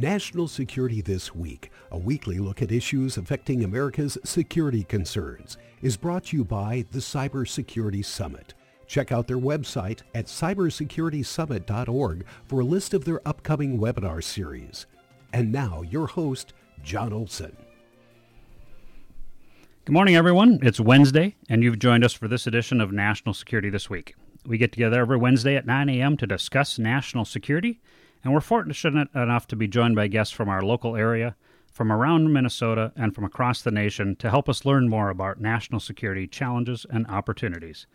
National Security This Week, a weekly look at issues affecting America's security concerns, is brought to you by the Cybersecurity Summit. Check out their website at cybersecuritysummit.org for a list of their upcoming webinar series. And now, your host, John Olson. Good morning, everyone. It's Wednesday, and you've joined us for this edition of National Security This Week. We get together every Wednesday at 9 a.m. to discuss national security and we're fortunate enough to be joined by guests from our local area, from around Minnesota, and from across the nation to help us learn more about national security challenges and opportunities.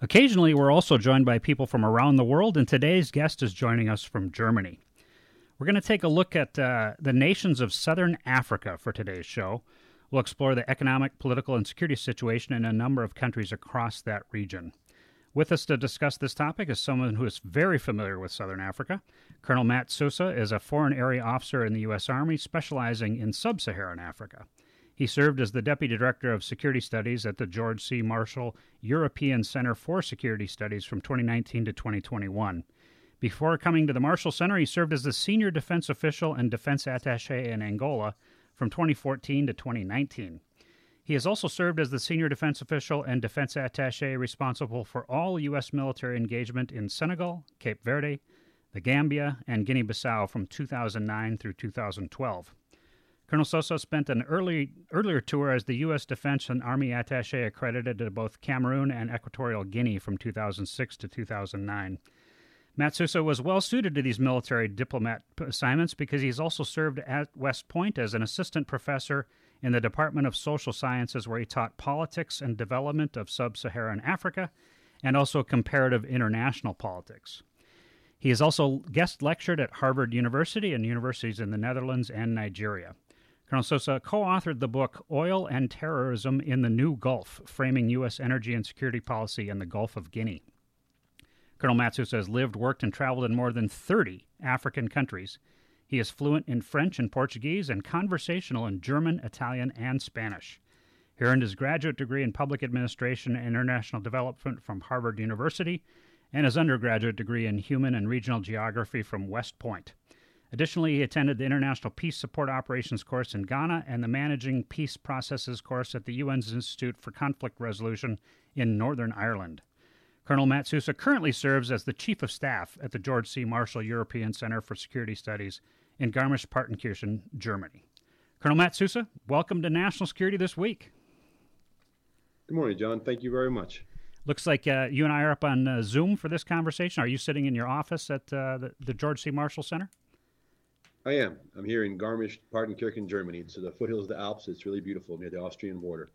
Occasionally, we're also joined by people from around the world, and today's guest is joining us from Germany. We're going to take a look at uh, the nations of southern Africa for today's show. We'll explore the economic, political, and security situation in a number of countries across that region. With us to discuss this topic is someone who is very familiar with Southern Africa. Colonel Matt Sousa is a Foreign Area Officer in the U.S. Army specializing in sub Saharan Africa. He served as the Deputy Director of Security Studies at the George C. Marshall European Center for Security Studies from 2019 to 2021. Before coming to the Marshall Center, he served as the Senior Defense Official and Defense Attache in Angola from 2014 to 2019. He has also served as the senior defense official and defense attache responsible for all U.S. military engagement in Senegal, Cape Verde, the Gambia, and Guinea Bissau from 2009 through 2012. Colonel Sousa spent an early, earlier tour as the U.S. Defense and Army attache accredited to both Cameroon and Equatorial Guinea from 2006 to 2009. Matt Sousa was well suited to these military diplomat assignments because he's also served at West Point as an assistant professor in the Department of Social Sciences, where he taught politics and development of sub Saharan Africa and also comparative international politics. He has also guest lectured at Harvard University and universities in the Netherlands and Nigeria. Colonel Sousa co authored the book Oil and Terrorism in the New Gulf Framing U.S. Energy and Security Policy in the Gulf of Guinea. Colonel Matt Sousa has lived, worked, and traveled in more than 30 African countries he is fluent in French and Portuguese and conversational in German, Italian, and Spanish. He earned his graduate degree in public administration and international development from Harvard University and his undergraduate degree in human and regional geography from West Point. Additionally, he attended the International Peace Support Operations course in Ghana and the Managing Peace Processes course at the UN's Institute for Conflict Resolution in Northern Ireland. Colonel Matt Sousa currently serves as the Chief of Staff at the George C. Marshall European Center for Security Studies in Garmisch-Partenkirchen, Germany. Colonel Matt Sousa, welcome to National Security this week. Good morning, John. Thank you very much. Looks like uh, you and I are up on uh, Zoom for this conversation. Are you sitting in your office at uh, the, the, George C. Marshall Center? I am. I'm here in Garmisch-Partenkirchen, Germany. It's the foothills of the Alps. It's really beautiful near the Austrian border.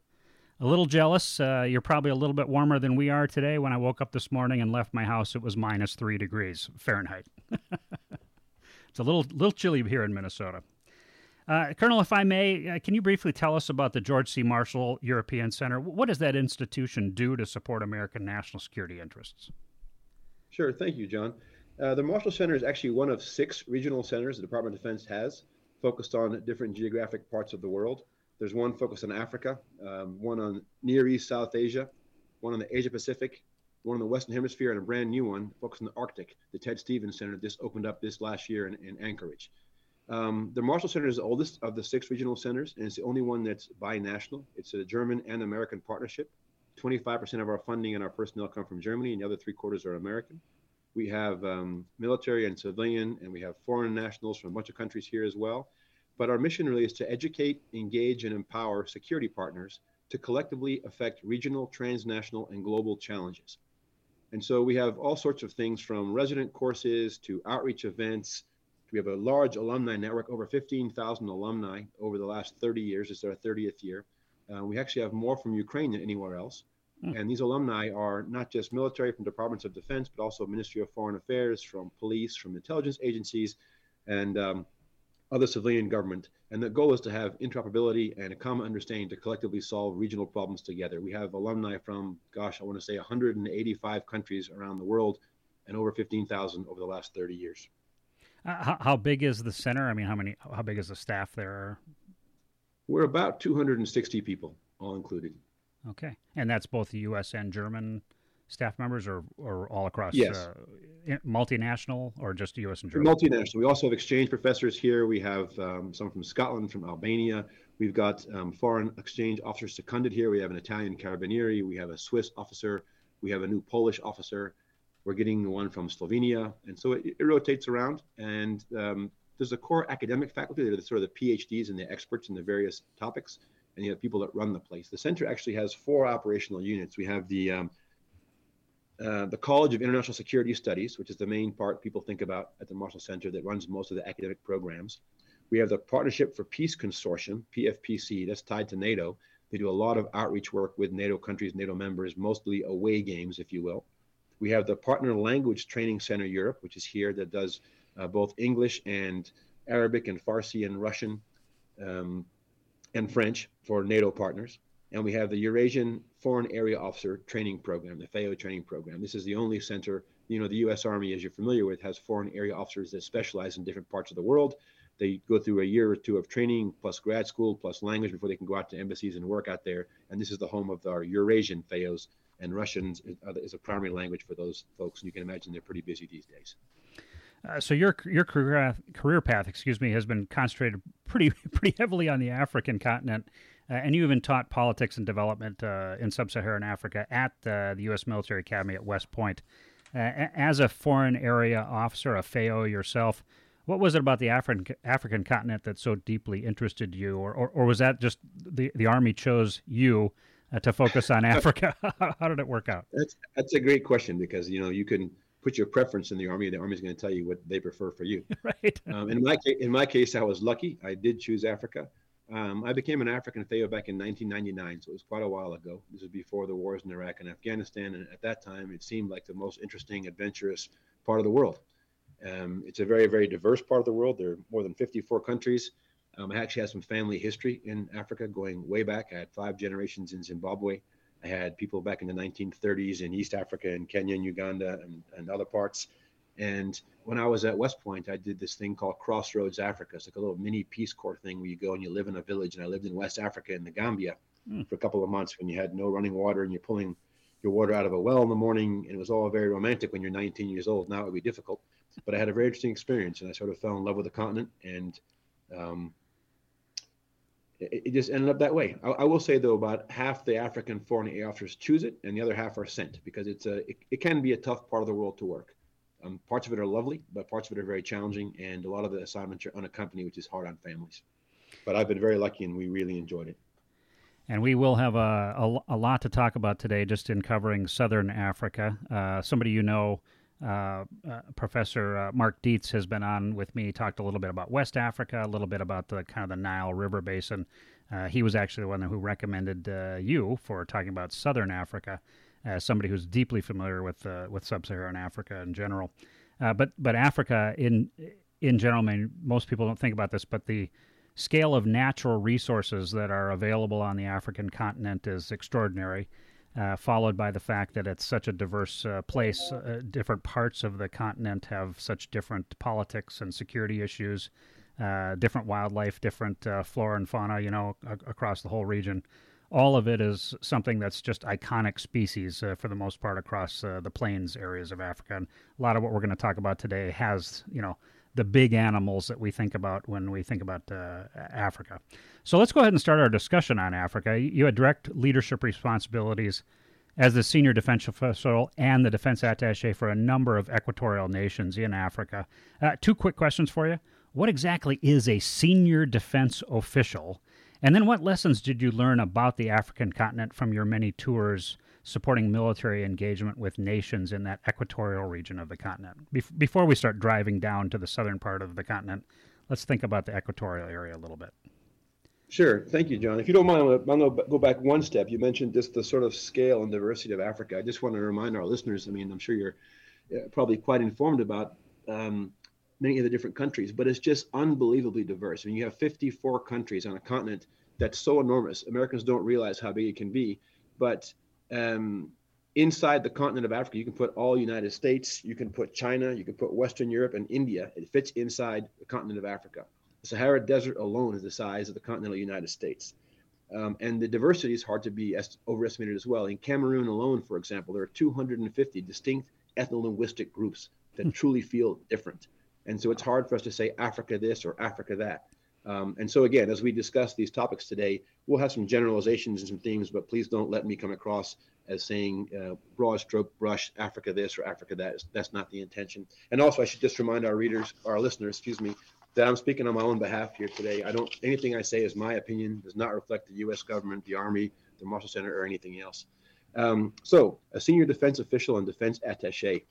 A little jealous. Uh, you're probably a little bit warmer than we are today. When I woke up this morning and left my house, it was minus three degrees Fahrenheit. It's a little little chilly here in Minnesota. Uh, Colonel, if I may, uh, can you briefly tell us about the George C. Marshall European Center? What does that institution do to support American national security interests? Sure. Thank you, John. Uh, the Marshall Center is actually one of six regional centers the Department of Defense has focused on different geographic parts of the world. There's one focused on Africa, um, one on Near East South Asia, one on the Asia Pacific, one in the Western Hemisphere, and a brand new one focused on the Arctic, the Ted Stevens Center. This opened up this last year in, in Anchorage. Um, the Marshall Center is the oldest of the six regional centers, and it's the only one that's binational. It's a German and American partnership. 25% of our funding and our personnel come from Germany, and the other three quarters are American. We have um, military and civilian, and we have foreign nationals from a bunch of countries here as well. But our mission really is to educate, engage, and empower security partners to collectively affect regional, transnational, and global challenges. And so we have all sorts of things from resident courses to outreach events. We have a large alumni network, over 15,000 alumni over the last 30 years. It's our 30th year. Uh, we actually have more from Ukraine than anywhere else. Mm. And these alumni are not just military from departments of defense, but also Ministry of Foreign Affairs, from police, from intelligence agencies, and um, other civilian government. And the goal is to have interoperability and a common understanding to collectively solve regional problems together. We have alumni from, gosh, I want to say 185 countries around the world and over 15,000 over the last 30 years. Uh, how, how, big is the center? I mean, how many? How big is the staff there? We're about 260 people, all included. Okay, and that's both the U.S. and German staff members, or or all across? Yes. Uh, multinational or just U.S. and Germany? Multinational. We also have exchange professors here. We have um, some from Scotland, from Albania. We've got um, foreign exchange officers seconded here. We have an Italian carabinieri. We have a Swiss officer. We have a new Polish officer. We're getting one from Slovenia, and so it, it rotates around. And um, there's a core academic faculty that are sort of the PhDs and the experts in the various topics, and you have people that run the place. The center actually has four operational units. We have the um, uh, the College of International Security Studies, which is the main part people think about at the Marshall Center that runs most of the academic programs. We have the Partnership for Peace Consortium, PFPC, that's tied to NATO. They do a lot of outreach work with NATO countries, NATO members, mostly away games, if you will. We have the Partner Language Training Center Europe, which is here that does uh, both English and Arabic and Farsi and Russian um, and French for NATO partners. And we have the Eurasian Foreign Area Officer Training Program, the FAO training program. This is the only center, you know, the U.S. Army, as you're familiar with, has foreign area officers that specialize in different parts of the world. They go through a year or two of training, plus grad school, plus language before they can go out to embassies and work out there. And this is the home of our Eurasian FAOs, and Russian is a primary language for those folks. And you can imagine they're pretty busy these days. Uh, so your your career career path, excuse me, has been concentrated pretty pretty heavily on the African continent, uh, and you even taught politics and development uh, in sub-Saharan Africa at the U.S. Military Academy at West Point. Uh, as a foreign area officer, a FAO yourself, what was it about the African African continent that so deeply interested you, or or, or was that just the the Army chose you? Uh, to focus on Africa, how did it work out? That's that's a great question because you know you can put your preference in the army. The army is going to tell you what they prefer for you. right. Um, in my in my case, I was lucky. I did choose Africa. Um, I became an African FAO back in 1999, so it was quite a while ago. This was before the wars in Iraq and Afghanistan, and at that time, it seemed like the most interesting, adventurous part of the world. Um, it's a very, very diverse part of the world. There are more than 54 countries. Um, I actually have some family history in Africa going way back. I had five generations in Zimbabwe. I had people back in the 1930s in East Africa and Kenya and Uganda and, and other parts. And when I was at West Point, I did this thing called Crossroads Africa. It's like a little mini Peace Corps thing where you go and you live in a village. And I lived in West Africa in the Gambia mm. for a couple of months when you had no running water and you're pulling your water out of a well in the morning. And it was all very romantic when you're 19 years old. Now it would be difficult. But I had a very interesting experience and I sort of fell in love with the continent. And um, it, it just ended up that way. I, I, will say though, about half the African foreign area officers choose it, and the other half are sent because it's a it, it can be a tough part of the world to work. Um, parts of it are lovely, but parts of it are very challenging, and a lot of the assignments are unaccompanied, which is hard on families. But I've been very lucky, and we really enjoyed it. And we will have a, a, a lot to talk about today, just in covering Southern Africa. Uh, somebody you know uh, uh, Professor uh, Mark Dietz has been on with me, talked a little bit about West Africa, a little bit about the kind of the Nile River basin. Uh, he was actually the one who recommended uh, you for talking about Southern Africa, as somebody who's deeply familiar with with Sub-Saharan Africa in general. but but Africa in in general, I mean, most people don't think about this, but the scale of natural resources that are available on the African continent is extraordinary uh, followed by the fact that it's such a diverse uh, place. Uh, different parts of the continent have such different politics and security issues, uh, different wildlife, different uh, flora and fauna, you know, a- across the whole region. All of it is something that's just iconic species uh, for the most part across the plains areas of Africa. And a lot of what we're going to talk about today has, you know, the big animals that we think about when we think about uh, Africa. So let's go ahead and start our discussion on Africa. You had direct leadership responsibilities as the senior defense official and the defense attache for a number of equatorial nations in Africa. Uh, two quick questions for you. What exactly is a senior defense official? And then what lessons did you learn about the African continent from your many tours supporting military engagement with nations in that equatorial region of the continent. before we start driving down to the southern part of the continent, let's think about the equatorial area a little bit. Sure. Thank you, John. If you don't mind, I'm going to go back one step. You mentioned just the sort of scale and diversity of Africa. I just want to remind our listeners, I mean, I'm sure you're uh, probably quite informed about um, many of the different countries, but it's just unbelievably diverse. I mean, you have 54 countries on a continent that's so enormous. Americans don't realize how big it can be, but um, inside the continent of Africa, you can put all United States, you can put China, you can put Western Europe and India. It fits inside the continent of Africa. The Sahara Desert alone is the size of the continental United States. Um, and the diversity is hard to be est- overestimated as well. In Cameroon alone, for example, there are 250 distinct ethno-linguistic groups that truly feel different. And so it's hard for us to say Africa this or Africa that. Um, and so again, as we discuss these topics today, we'll have some generalizations and some themes, but please don't let me come across as saying uh, broad stroke brush Africa this or Africa that. That's not the intention. And also, I should just remind our readers, our listeners, excuse me, that I'm speaking on my own behalf here today. I don't anything I say is my opinion, does not reflect the U.S. government, the Army, the Marshall Center, or anything else. Um, so, a senior defense official and defense attaché.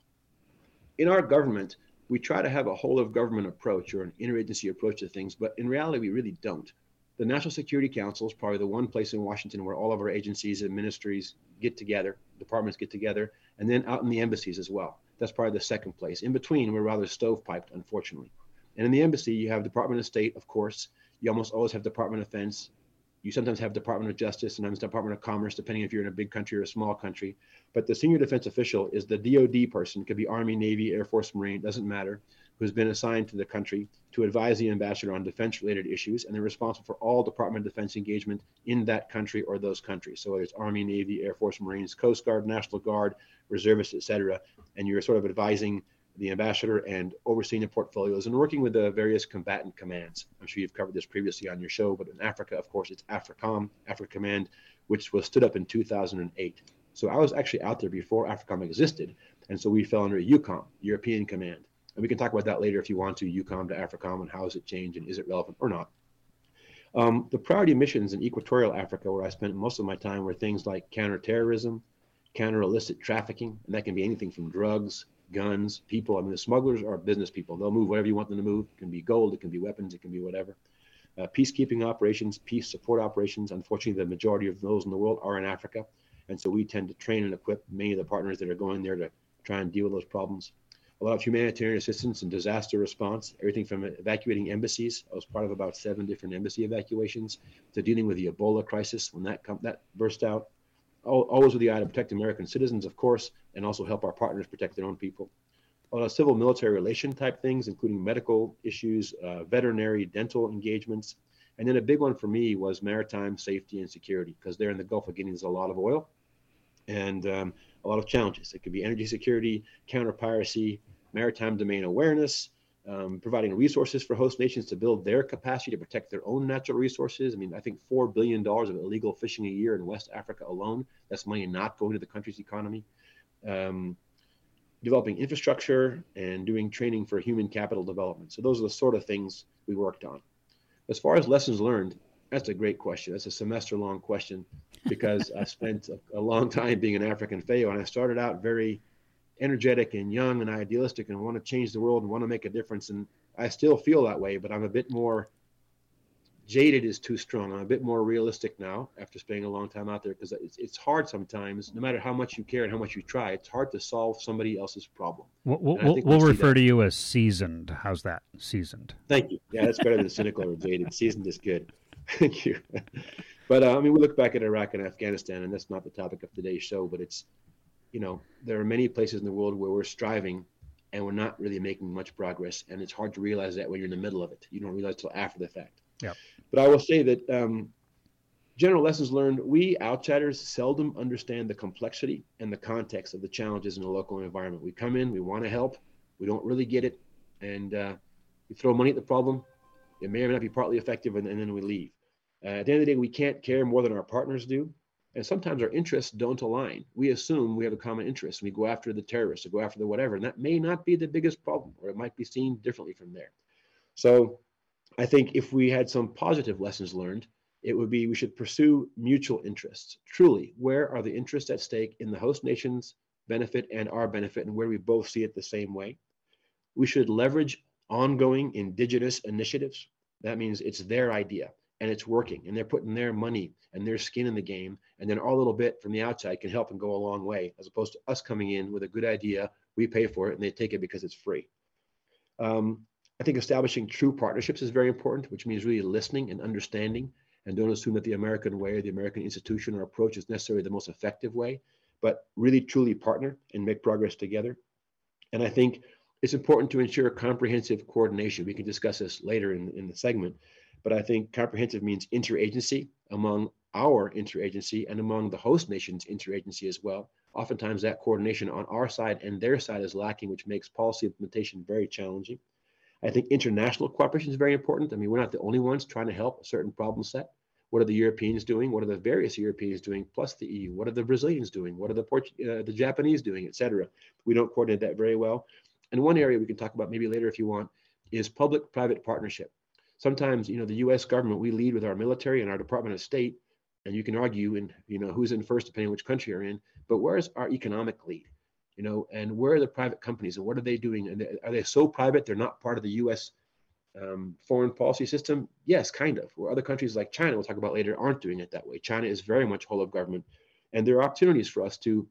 In our government, we try to have a whole of government approach or an interagency approach to things, but in reality, we really don't. The National Security Council is probably the one place in Washington where all of our agencies and ministries get together, departments get together, and then out in the embassies as well. That's probably the second place. In between, we're rather stovepiped, unfortunately. And in the embassy, you have Department of State, of course. You almost always have Department of Defense. You sometimes have Department of Justice, sometimes Department of Commerce, depending if you're in a big country or a small country. But the senior defense official is the DoD person, could be Army, Navy, Air Force, Marine, doesn't matter, who's been assigned to the country to advise the ambassador on defense-related issues, and they're responsible for all Department of Defense engagement in that country or those countries. So whether it's Army, Navy, Air Force, Marines, Coast Guard, National Guard, reservists, etc., and you're sort of advising the ambassador and overseeing the portfolios and working with the various combatant commands. I'm sure you've covered this previously on your show, but in Africa, of course, it's AFRICOM, Africa Command, which was stood up in 2008. So I was actually out there before AFRICOM existed, and so we fell under EUCOM, European Command. And we can talk about that later if you want to, EUCOM to AFRICOM, and how has it changed and is it relevant or not. Um, the priority missions in equatorial Africa, where I spent most of my time, were things like counterterrorism, counter illicit trafficking, and that can be anything from drugs, guns, people. I mean, the smugglers are business people. They'll move whatever you want them to move. It can be gold, it can be weapons, it can be whatever. Uh, peacekeeping operations, peace support operations. Unfortunately, the majority of those in the world are in Africa. And so we tend to train and equip many of the partners that are going there to try and deal with those problems. A lot of humanitarian assistance and disaster response, everything from evacuating embassies. I was part of about seven different embassy evacuations to dealing with the Ebola crisis when that com- that burst out always with the eye to protect American citizens, of course, and also help our partners protect their own people. Of civil military relation type things, including medical issues, uh, veterinary, dental engagements. And then a big one for me was maritime safety and security, because there in the Gulf of Guinea there's a lot of oil and um, a lot of challenges. It could be energy security, counter piracy, maritime domain awareness, um, providing resources for host nations to build their capacity to protect their own natural resources. I mean, I think $4 billion of illegal fishing a year in West Africa alone. That's money not going to the country's economy. Um, developing infrastructure and doing training for human capital development. So, those are the sort of things we worked on. As far as lessons learned, that's a great question. That's a semester long question because I spent a, a long time being an African FAO and I started out very energetic and young and idealistic and want to change the world and want to make a difference. And I still feel that way, but I'm a bit more jaded is too strong. I'm a bit more realistic now after spending a long time out there because it's, it's hard sometimes, no matter how much you care and how much you try, it's hard to solve somebody else's problem. We'll, we'll, we'll refer that. to you as seasoned. How's that? Seasoned. Thank you. Yeah, that's better than cynical or jaded. Seasoned is good. Thank you. But uh, I mean, we look back at Iraq and Afghanistan, and that's not the topic of today's show, but it's you know, there are many places in the world where we're striving and we're not really making much progress. And it's hard to realize that when you're in the middle of it. You don't realize till after the fact. Yeah. But I will say that um, general lessons learned, we outsiders seldom understand the complexity and the context of the challenges in the local environment. We come in, we want to help, we don't really get it, and uh, we throw money at the problem. It may or may not be partly effective, and, and then we leave. Uh, at the end of the day, we can't care more than our partners do. And sometimes our interests don't align. We assume we have a common interest. We go after the terrorists or go after the whatever. And that may not be the biggest problem, or it might be seen differently from there. So I think if we had some positive lessons learned, it would be we should pursue mutual interests. Truly, where are the interests at stake in the host nation's benefit and our benefit, and where we both see it the same way? We should leverage ongoing indigenous initiatives. That means it's their idea and it's working and they're putting their money and their skin in the game and then our little bit from the outside can help and go a long way as opposed to us coming in with a good idea we pay for it and they take it because it's free. Um, i think establishing true partnerships is very important which means really listening and understanding and don't assume that the american way or the american institution or approach is necessarily the most effective way but really truly partner and make progress together. And i think it's important to ensure comprehensive coordination. We can discuss this later in, in the segment but I think comprehensive means interagency among our interagency and among the host nation's interagency as well. Oftentimes, that coordination on our side and their side is lacking, which makes policy implementation very challenging. I think international cooperation is very important. I mean, we're not the only ones trying to help a certain problem set. What are the Europeans doing? What are the various Europeans doing, plus the EU? What are the Brazilians doing? What are the Port- uh, the Japanese doing, et cetera? We don't coordinate that very well. And one area we can talk about maybe later if you want is public-private partnership. Sometimes, you know, the U.S. government we lead with our military and our Department of State, and you can argue in you know who's in first depending on which country you're in. But where's our economic lead? You know, and where are the private companies and what are they doing? And are they so private they're not part of the U.S um, foreign policy system? Yes, kind of. Where other countries like China, we'll talk about later, aren't doing it that way. China is very much whole of government. And there are opportunities for us to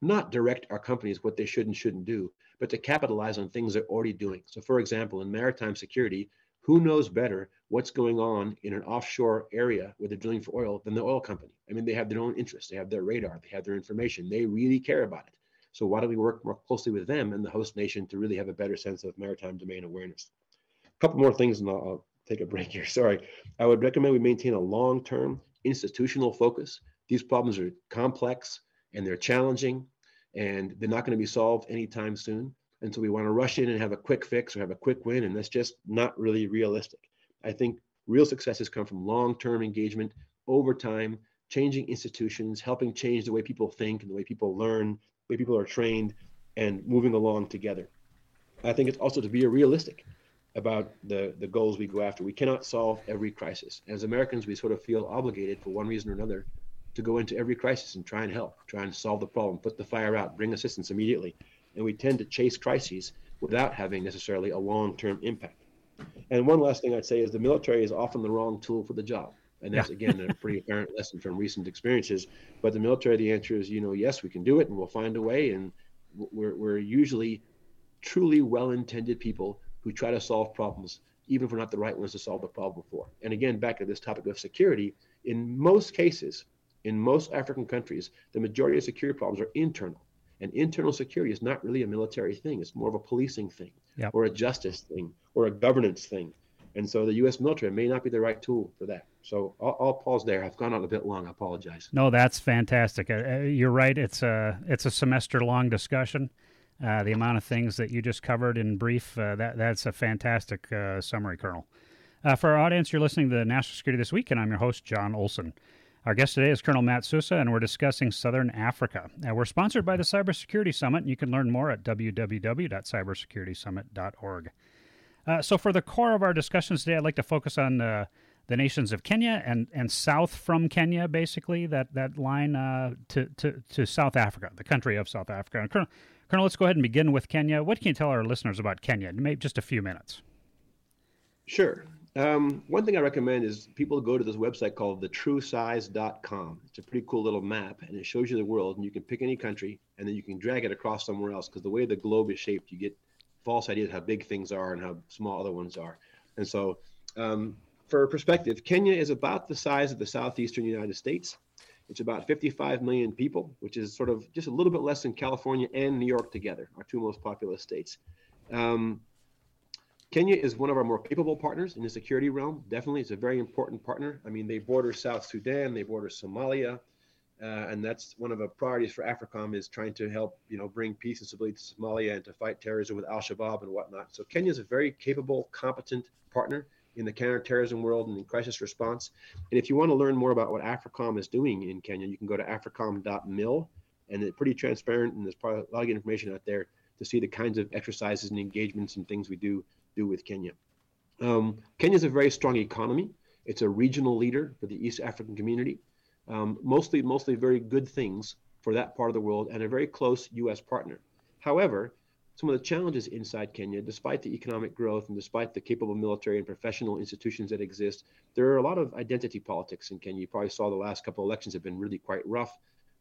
not direct our companies what they should and shouldn't do, but to capitalize on things they're already doing. So, for example, in maritime security, who knows better what's going on in an offshore area where they're drilling for oil than the oil company? I mean, they have their own interests, they have their radar, they have their information, they really care about it. So, why don't we work more closely with them and the host nation to really have a better sense of maritime domain awareness? A couple more things and I'll, I'll take a break here. Sorry. I would recommend we maintain a long term institutional focus. These problems are complex and they're challenging and they're not going to be solved anytime soon. And so we want to rush in and have a quick fix or have a quick win. And that's just not really realistic. I think real successes come from long term engagement over time, changing institutions, helping change the way people think and the way people learn, the way people are trained, and moving along together. I think it's also to be realistic about the, the goals we go after. We cannot solve every crisis. As Americans, we sort of feel obligated for one reason or another to go into every crisis and try and help, try and solve the problem, put the fire out, bring assistance immediately. And we tend to chase crises without having necessarily a long term impact. And one last thing I'd say is the military is often the wrong tool for the job. And that's, yeah. again, a pretty apparent lesson from recent experiences. But the military, the answer is, you know, yes, we can do it and we'll find a way. And we're, we're usually truly well intended people who try to solve problems, even if we're not the right ones to solve the problem for. And again, back to this topic of security, in most cases, in most African countries, the majority of security problems are internal. And internal security is not really a military thing, it's more of a policing thing, yep. or a justice thing, or a governance thing. And so the U.S. military may not be the right tool for that. So I'll, I'll pause there. I've gone on a bit long. I apologize. No, that's fantastic. Uh, uh you're right. It's a it's a semester long discussion. Uh, the amount of things that you just covered in brief, uh, that that's a fantastic uh, summary, Colonel. Uh, for our audience, you're listening to National Security This Week, and I'm your host, John Olson. Our guest today is Colonel Matt Sousa, and we're discussing Southern Africa. Uh, we're sponsored by the Cybersecurity Summit, and you can learn more at www.cybersecuritysummit.org. Uh, so, for the core of our discussions today, I'd like to focus on the nations of Kenya and, and south from Kenya, basically, that, that line to, to, to South Africa, the country of South Africa. And Colonel, Colonel, let's go ahead and begin with Kenya. What can you tell our listeners about Kenya? Maybe just a few minutes. Sure. Um, one thing I recommend is people go to this website called thetruesize.com. It's a pretty cool little map, and it shows you the world, and you can pick any country, and then you can drag it across somewhere else. Because the way the globe is shaped, you get false ideas how big things are and how small other ones are. And so, um, for perspective, Kenya is about the size of the southeastern United States. It's about 55 million people, which is sort of just a little bit less than California and New York together, our two most populous states. Um, Kenya is one of our more capable partners in the security realm. Definitely, it's a very important partner. I mean, they border South Sudan, they border Somalia, uh, and that's one of the priorities for AFRICOM is trying to help, you know, bring peace and stability to Somalia and to fight terrorism with Al Shabaab and whatnot. So Kenya is a very capable, competent partner in the counterterrorism world and in crisis response. And if you want to learn more about what AFRICOM is doing in Kenya, you can go to africom.mil, and it's pretty transparent, and there's probably a lot of information out there to see the kinds of exercises and engagements and things we do do with Kenya. Um, Kenya is a very strong economy. It's a regional leader for the East African community. Um, mostly, mostly very good things for that part of the world, and a very close U.S. partner. However, some of the challenges inside Kenya, despite the economic growth and despite the capable military and professional institutions that exist, there are a lot of identity politics in Kenya. You probably saw the last couple of elections have been really quite rough.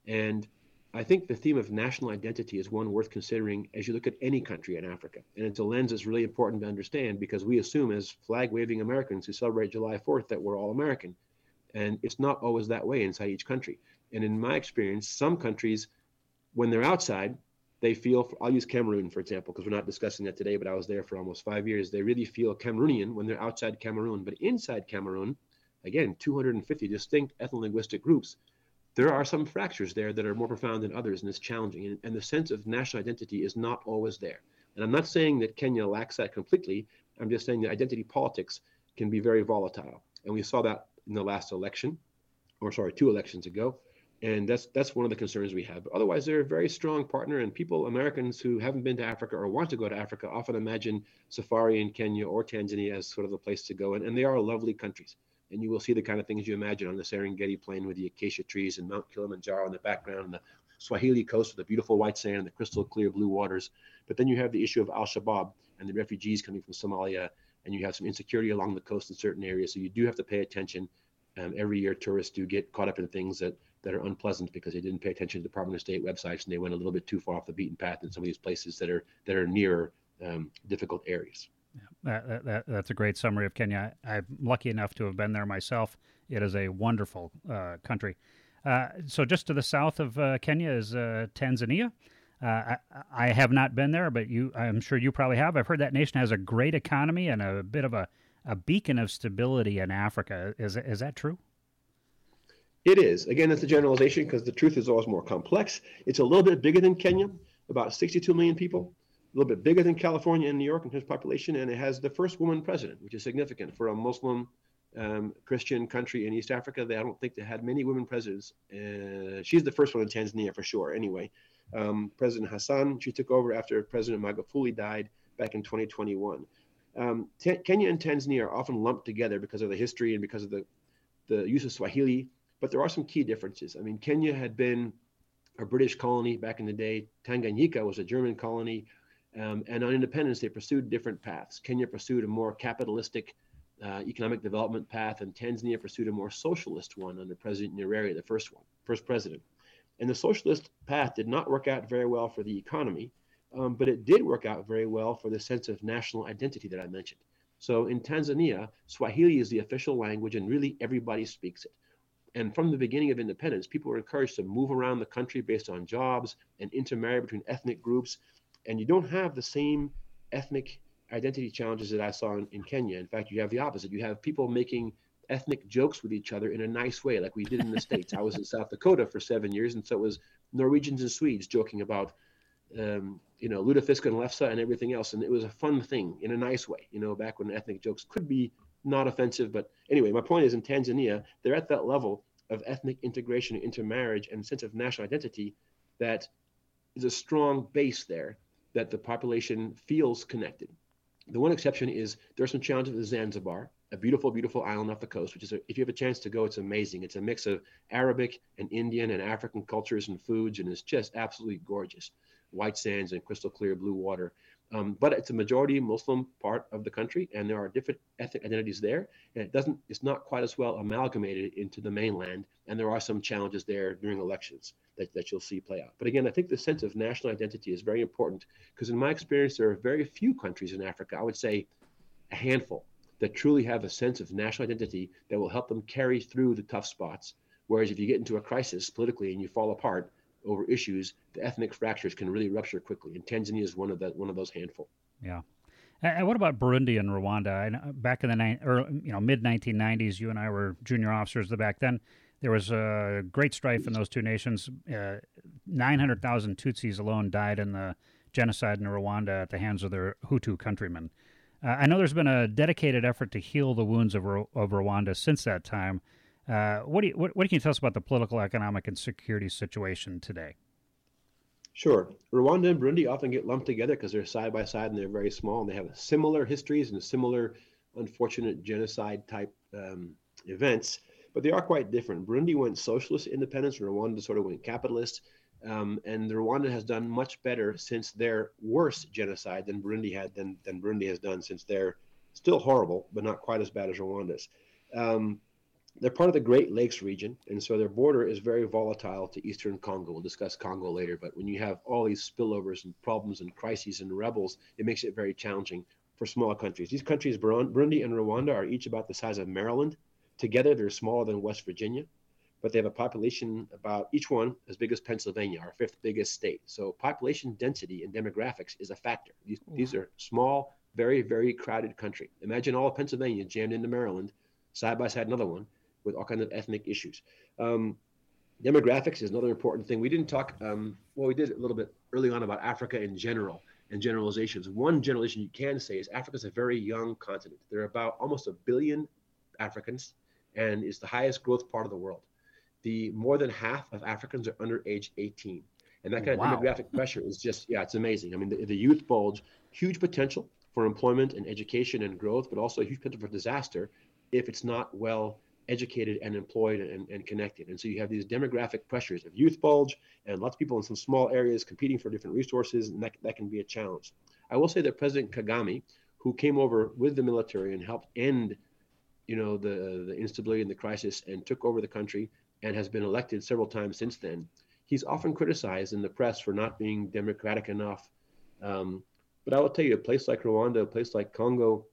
And I think the theme of national identity is one worth considering as you look at any country in Africa. And it's a lens that's really important to understand because we assume, as flag waving Americans who celebrate July 4th, that we're all American. And it's not always that way inside each country. And in my experience, some countries, when they're outside, they feel i'll use cameroon for example because we're not discussing that today but i was there for almost five years they really feel cameroonian when they're outside cameroon but inside cameroon again 250 distinct ethno-linguistic groups there are some fractures there that are more profound than others, and it's challenging. And, and the sense of national identity is not always there. And I'm not saying that Kenya lacks that completely. I'm just saying that identity politics can be very volatile. And we saw that in the last election, or sorry, two elections ago. And that's that's one of the concerns we have. But otherwise, they're a very strong partner, and people, Americans who haven't been to Africa or want to go to Africa, often imagine safari in Kenya or Tanzania as sort of the place to go. And, and they are lovely countries and you will see the kind of things you imagine on the Serengeti plain with the acacia trees and Mount Kilimanjaro in the background and the Swahili coast with the beautiful white sand and the crystal clear blue waters. But then you have the issue of Al Shabaab and the refugees coming from Somalia, and you have some insecurity along the coast in certain areas. So you do have to pay attention. Um, every year, tourists do get caught up in things that, that are unpleasant because they didn't pay attention to the Department of State websites and they went a little bit too far off the beaten path in some of these places that are that are near um, difficult areas. That, that, that's a great summary of Kenya. I'm lucky enough to have been there myself. It is a wonderful uh, country. Uh, so, just to the south of uh, Kenya is uh, Tanzania. Uh, I, I, have not been there, but you, I'm sure you probably have. I've heard that nation has a great economy and a bit of a, a beacon of stability in Africa. Is is that true? It is. Again, it's a generalization because the truth is always more complex. It's a little bit bigger than Kenya, about 62 million people little bit bigger than California and New York in terms of population, and it has the first woman president, which is significant for a Muslim um, Christian country in East Africa. They, I don't think they had many women presidents. Uh, she's the first one in Tanzania for sure. Anyway, um, President Hassan, she took over after President Magufuli died back in 2021. Um, T- Kenya and Tanzania are often lumped together because of the history and because of the the use of Swahili, but there are some key differences. I mean, Kenya had been a British colony back in the day. Tanganyika was a German colony. Um, and on independence, they pursued different paths. Kenya pursued a more capitalistic uh, economic development path, and Tanzania pursued a more socialist one under President Nyerere, the first one, first president. And the socialist path did not work out very well for the economy, um, but it did work out very well for the sense of national identity that I mentioned. So in Tanzania, Swahili is the official language, and really everybody speaks it. And from the beginning of independence, people were encouraged to move around the country based on jobs and intermarry between ethnic groups and you don't have the same ethnic identity challenges that I saw in, in, Kenya. In fact, you have the opposite. You have people making ethnic jokes with each other in a nice way, like we did in the States. I was in South Dakota for seven years, and so it was Norwegians and Swedes joking about, um, you know, Lutefisk and Lefse and everything else. And it was a fun thing in a nice way, you know, back when ethnic jokes could be not offensive. But anyway, my point is in Tanzania, they're at that level of ethnic integration, intermarriage, and sense of national identity that is a strong base there that the population feels connected. The one exception is there are some challenges with Zanzibar, a beautiful, beautiful island off the coast, which is, a, if you have a chance to go, it's amazing. It's a mix of Arabic and Indian and African cultures and foods, and it's just absolutely gorgeous. White sands and crystal clear blue water. Um, but it's a majority Muslim part of the country, and there are different ethnic identities there, and it doesn't, it's not quite as well amalgamated into the mainland, and there are some challenges there during elections that, that you'll see play out. But again, I think the sense of national identity is very important because, in my experience, there are very few countries in Africa, I would say a handful, that truly have a sense of national identity that will help them carry through the tough spots. Whereas if you get into a crisis politically and you fall apart over issues, the ethnic fractures can really rupture quickly. And Tanzania is one of that one of those handful. Yeah. And what about Burundi and Rwanda? Back in the ni- or, you know mid 1990s, you and I were junior officers The back then. There was a great strife in those two nations. Uh, 900,000 Tutsis alone died in the genocide in Rwanda at the hands of their Hutu countrymen. Uh, I know there's been a dedicated effort to heal the wounds of, of Rwanda since that time. Uh, what, do you, what, what can you tell us about the political, economic, and security situation today? Sure. Rwanda and Burundi often get lumped together because they're side by side and they're very small and they have similar histories and similar unfortunate genocide type um, events but they are quite different. Burundi went socialist independence, Rwanda sort of went capitalist. Um, and Rwanda has done much better since their worst genocide than Burundi had than, than Burundi has done since they're still horrible, but not quite as bad as Rwanda's. Um, they're part of the Great Lakes region, and so their border is very volatile to eastern Congo. We'll discuss Congo later, but when you have all these spillovers and problems and crises and rebels, it makes it very challenging for smaller countries. These countries, Burundi and Rwanda, are each about the size of Maryland, Together, they're smaller than West Virginia, but they have a population about each one as big as Pennsylvania, our fifth biggest state. So population density and demographics is a factor. These, these are small, very, very crowded country. Imagine all of Pennsylvania jammed into Maryland, side by side another one, with all kinds of ethnic issues. Um, demographics is another important thing. We didn't talk, um, well, we did a little bit early on about Africa in general and generalizations. One generalization you can say is Africa is a very young continent. There are about almost a billion Africans and is the highest growth part of the world. The more than half of Africans are under age 18. And that kind wow. of demographic pressure is just, yeah, it's amazing. I mean, the, the youth bulge, huge potential for employment and education and growth, but also a huge potential for disaster if it's not well educated and employed and, and connected. And so you have these demographic pressures of youth bulge and lots of people in some small areas competing for different resources, and that, that can be a challenge. I will say that President Kagame, who came over with the military and helped end, you know, the, the instability and the crisis and took over the country and has been elected several times since then, he's often criticized in the press for not being democratic enough. Um, but I will tell you, a place like Rwanda, a place like Congo,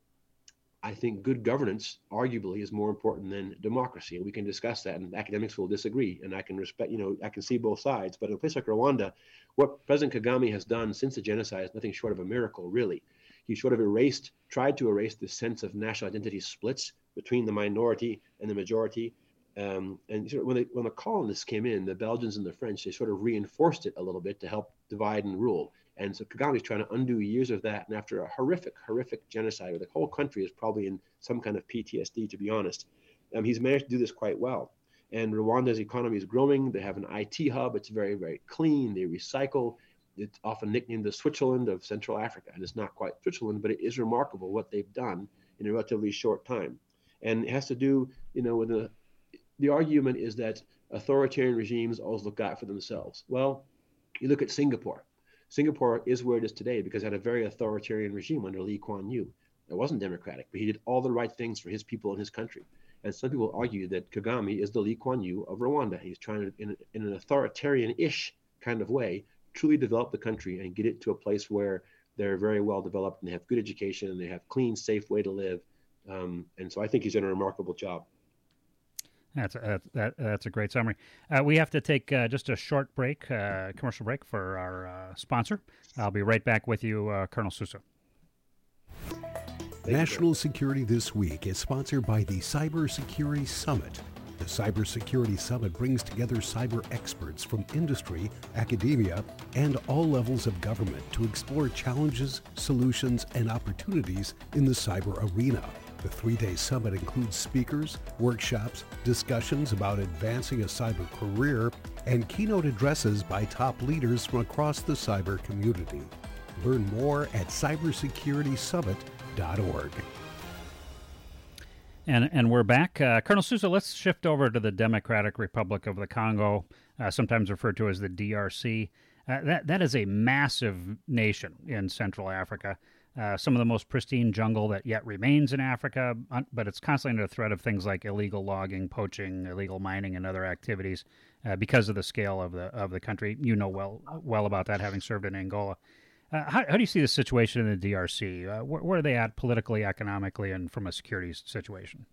I think good governance arguably is more important than democracy. And we can discuss that, and academics will disagree. And I can respect, you know, I can see both sides. But in a place like Rwanda, what President Kagame has done since the genocide is nothing short of a miracle, really. He sort of erased, tried to erase the sense of national identity splits between the minority and the majority. Um, and sort of when, they, when the colonists came in, the Belgians and the French, they sort of reinforced it a little bit to help divide and rule. And so Kagame is trying to undo years of that. And after a horrific, horrific genocide, where the whole country is probably in some kind of PTSD, to be honest, um, he's managed to do this quite well. And Rwanda's economy is growing. They have an IT hub. It's very, very clean. They recycle. It's often nicknamed the Switzerland of Central Africa. And it's not quite Switzerland, but it is remarkable what they've done in a relatively short time. And it has to do, you know, with the, the argument is that authoritarian regimes always look out for themselves. Well, you look at Singapore Singapore is where it is today because it had a very authoritarian regime under Lee Kuan Yew. It wasn't democratic, but he did all the right things for his people and his country. And some people argue that Kagame is the Lee Kuan Yew of Rwanda. He's trying to, in, in an authoritarian-ish kind of way, truly develop the country and get it to a place where they're very well developed and they have good education and they have clean, safe way to live. Um, and so I think he's done a remarkable job. That's a, that, that's a great summary. Uh, we have to take uh, just a short break, uh, commercial break for our uh, sponsor. I'll be right back with you, uh, Colonel Sousa. National Security This Week is sponsored by the Cybersecurity Summit. The Cybersecurity Summit brings together cyber experts from industry, academia, and all levels of government to explore challenges, solutions, and opportunities in the cyber arena. The three day summit includes speakers, workshops, discussions about advancing a cyber career, and keynote addresses by top leaders from across the cyber community. Learn more at cybersecuritysummit.org. And, and we're back. Uh, Colonel Sousa, let's shift over to the Democratic Republic of the Congo, uh, sometimes referred to as the DRC. Uh, that, that is a massive nation in Central Africa uh, some of the most pristine jungle that yet remains in Africa, but it's constantly under threat of things like illegal logging, poaching, illegal mining, and other activities uh, because of the scale of the of the country. You know well well about that, having served in Angola. Uh, how, how, do you see the situation in the DRC? Uh, where, where, are they at politically, economically, and from a security situation?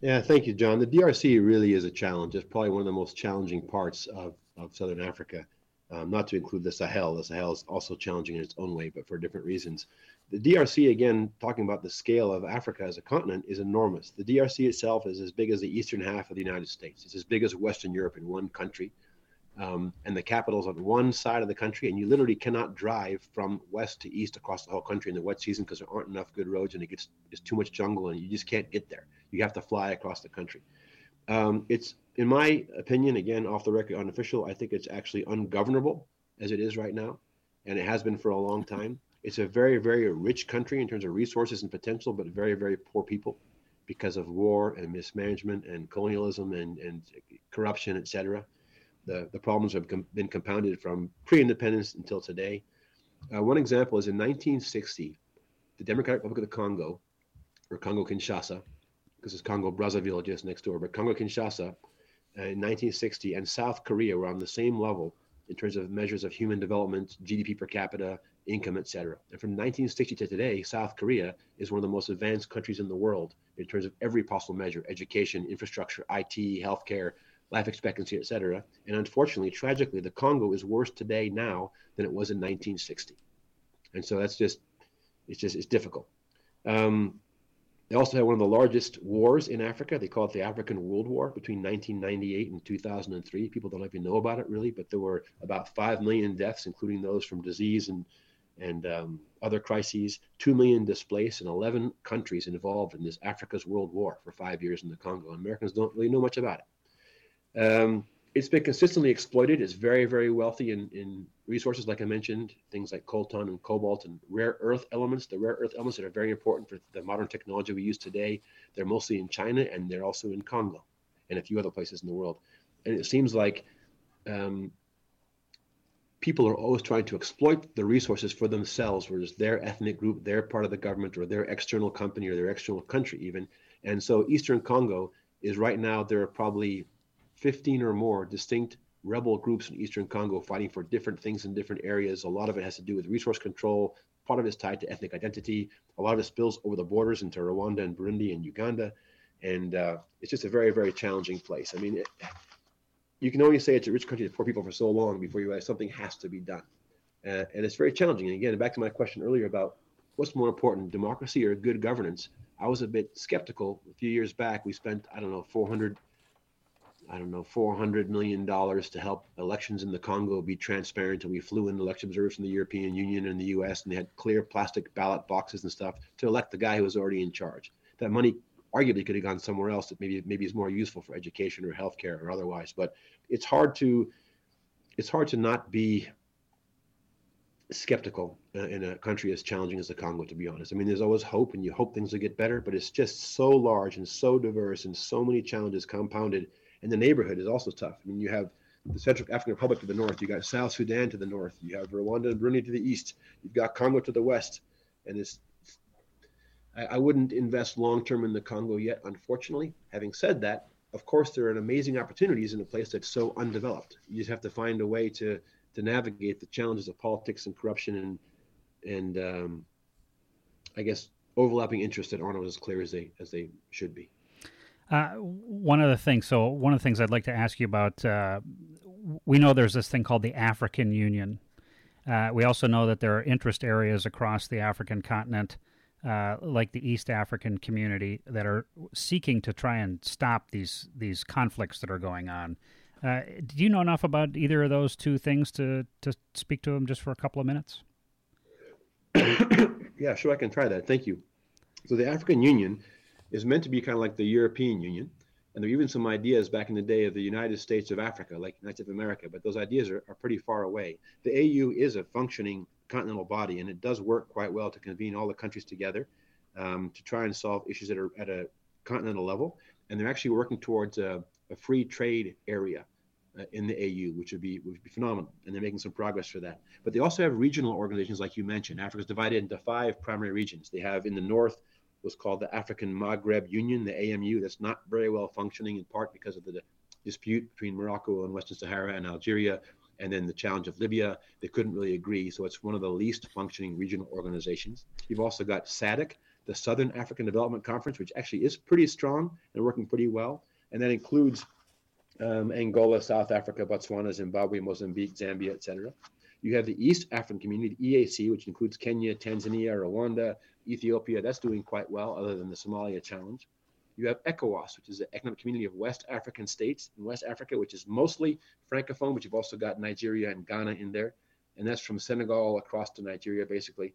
Yeah, thank you, John. The DRC really is a challenge. It's probably one of the most challenging parts of, of Southern Africa um, not to include the Sahel. The Sahel is also challenging in its own way, but for different reasons. The DRC, again, talking about the scale of Africa as a continent, is enormous. The DRC itself is as big as the eastern half of the United States. It's as big as Western Europe in one country. Um, and the capital is on one side of the country, and you literally cannot drive from west to east across the whole country in the wet season because there aren't enough good roads and it gets it's too much jungle and you just can't get there. You have to fly across the country. Um, it's in my opinion, again, off the record, unofficial, I think it's actually ungovernable as it is right now, and it has been for a long time. It's a very, very rich country in terms of resources and potential, but very, very poor people because of war and mismanagement and colonialism and, and corruption, etc. The, the problems have com- been compounded from pre-independence until today. Uh, one example is in 1960, the Democratic Republic of the Congo, or Congo Kinshasa, because it's Congo Brazzaville just next door, but Congo Kinshasa in 1960 and South Korea were on the same level in terms of measures of human development, GDP per capita, income, etc. And from 1960 to today, South Korea is one of the most advanced countries in the world in terms of every possible measure: education, infrastructure, IT, healthcare, life expectancy, etc. And unfortunately, tragically, the Congo is worse today now than it was in 1960. And so that's just it's just it's difficult. Um, They also had one of the largest wars in Africa. They call it the African World War between 1998 and 2003. People don't even know about it really, but there were about 5 million deaths, including those from disease and, and um, other crises, 2 million displaced, and 11 countries involved in this Africa's World War for five years in the Congo. And Americans don't really know much about it. Um, it's been consistently exploited. It's very, very wealthy in, in resources, like I mentioned, things like coltan and cobalt and rare earth elements. The rare earth elements that are very important for the modern technology we use today, they're mostly in China and they're also in Congo and a few other places in the world. And it seems like um, people are always trying to exploit the resources for themselves, whereas their ethnic group, their part of the government, or their external company, or their external country, even. And so, Eastern Congo is right now, there are probably 15 or more distinct rebel groups in eastern Congo fighting for different things in different areas. A lot of it has to do with resource control. Part of it is tied to ethnic identity. A lot of it spills over the borders into Rwanda and Burundi and Uganda. And uh, it's just a very, very challenging place. I mean, it, you can only say it's a rich country to poor people for so long before you realize something has to be done. Uh, and it's very challenging. And again, back to my question earlier about what's more important, democracy or good governance, I was a bit skeptical. A few years back, we spent, I don't know, 400 I don't know, $400 million to help elections in the Congo be transparent. And we flew in election observers from the European Union and the US, and they had clear plastic ballot boxes and stuff to elect the guy who was already in charge. That money arguably could have gone somewhere else that maybe maybe is more useful for education or healthcare or otherwise. But it's hard to it's hard to not be skeptical in a country as challenging as the Congo, to be honest. I mean, there's always hope, and you hope things will get better, but it's just so large and so diverse, and so many challenges compounded and the neighborhood is also tough. I mean, you have the Central African Republic to the north, you got South Sudan to the north, you have Rwanda and Burundi to the east, you've got Congo to the west, and it's. I, I wouldn't invest long term in the Congo yet, unfortunately. Having said that, of course, there are amazing opportunities in a place that's so undeveloped. You just have to find a way to to navigate the challenges of politics and corruption and and um, I guess overlapping interests that aren't as clear as they as they should be. Uh, one of the things, so one of the things I'd like to ask you about, uh, we know there's this thing called the African Union. Uh, we also know that there are interest areas across the African continent, uh, like the East African community, that are seeking to try and stop these these conflicts that are going on. Uh, do you know enough about either of those two things to to speak to them just for a couple of minutes? yeah, sure, I can try that. Thank you. So the African Union is meant to be kind of like the European Union. And there are even some ideas back in the day of the United States of Africa, like United of America, but those ideas are, are pretty far away. The AU is a functioning continental body, and it does work quite well to convene all the countries together um, to try and solve issues that are at a continental level. And they're actually working towards a, a free trade area uh, in the AU, which would be would be phenomenal, and they're making some progress for that. But they also have regional organizations, like you mentioned. Africa is divided into five primary regions. They have in the north was called the African Maghreb Union, the AMU. That's not very well functioning in part because of the dispute between Morocco and Western Sahara and Algeria, and then the challenge of Libya. They couldn't really agree, so it's one of the least functioning regional organizations. You've also got SADC, the Southern African Development Conference, which actually is pretty strong and working pretty well, and that includes um, Angola, South Africa, Botswana, Zimbabwe, Mozambique, Zambia, etc. You have the East African Community, EAC, which includes Kenya, Tanzania, Rwanda, Ethiopia. That's doing quite well, other than the Somalia challenge. You have ECOWAS, which is the Economic Community of West African States in West Africa, which is mostly francophone, but you've also got Nigeria and Ghana in there. And that's from Senegal across to Nigeria, basically.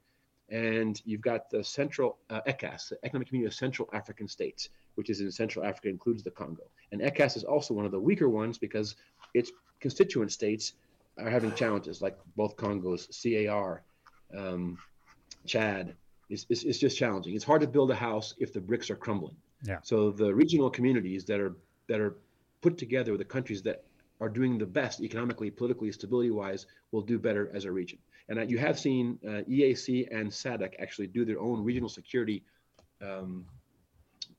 And you've got the Central uh, ECCAS, the Economic Community of Central African States, which is in Central Africa, includes the Congo. And ECCAS is also one of the weaker ones because its constituent states are having challenges, like both Congos, CAR, um, Chad. It's, it's, it's, just challenging. It's hard to build a house if the bricks are crumbling. Yeah. So the regional communities that are that are put together with the countries that are doing the best economically, politically, stability-wise, will do better as a region. And uh, you have seen uh, EAC and SADC actually do their own regional security, um,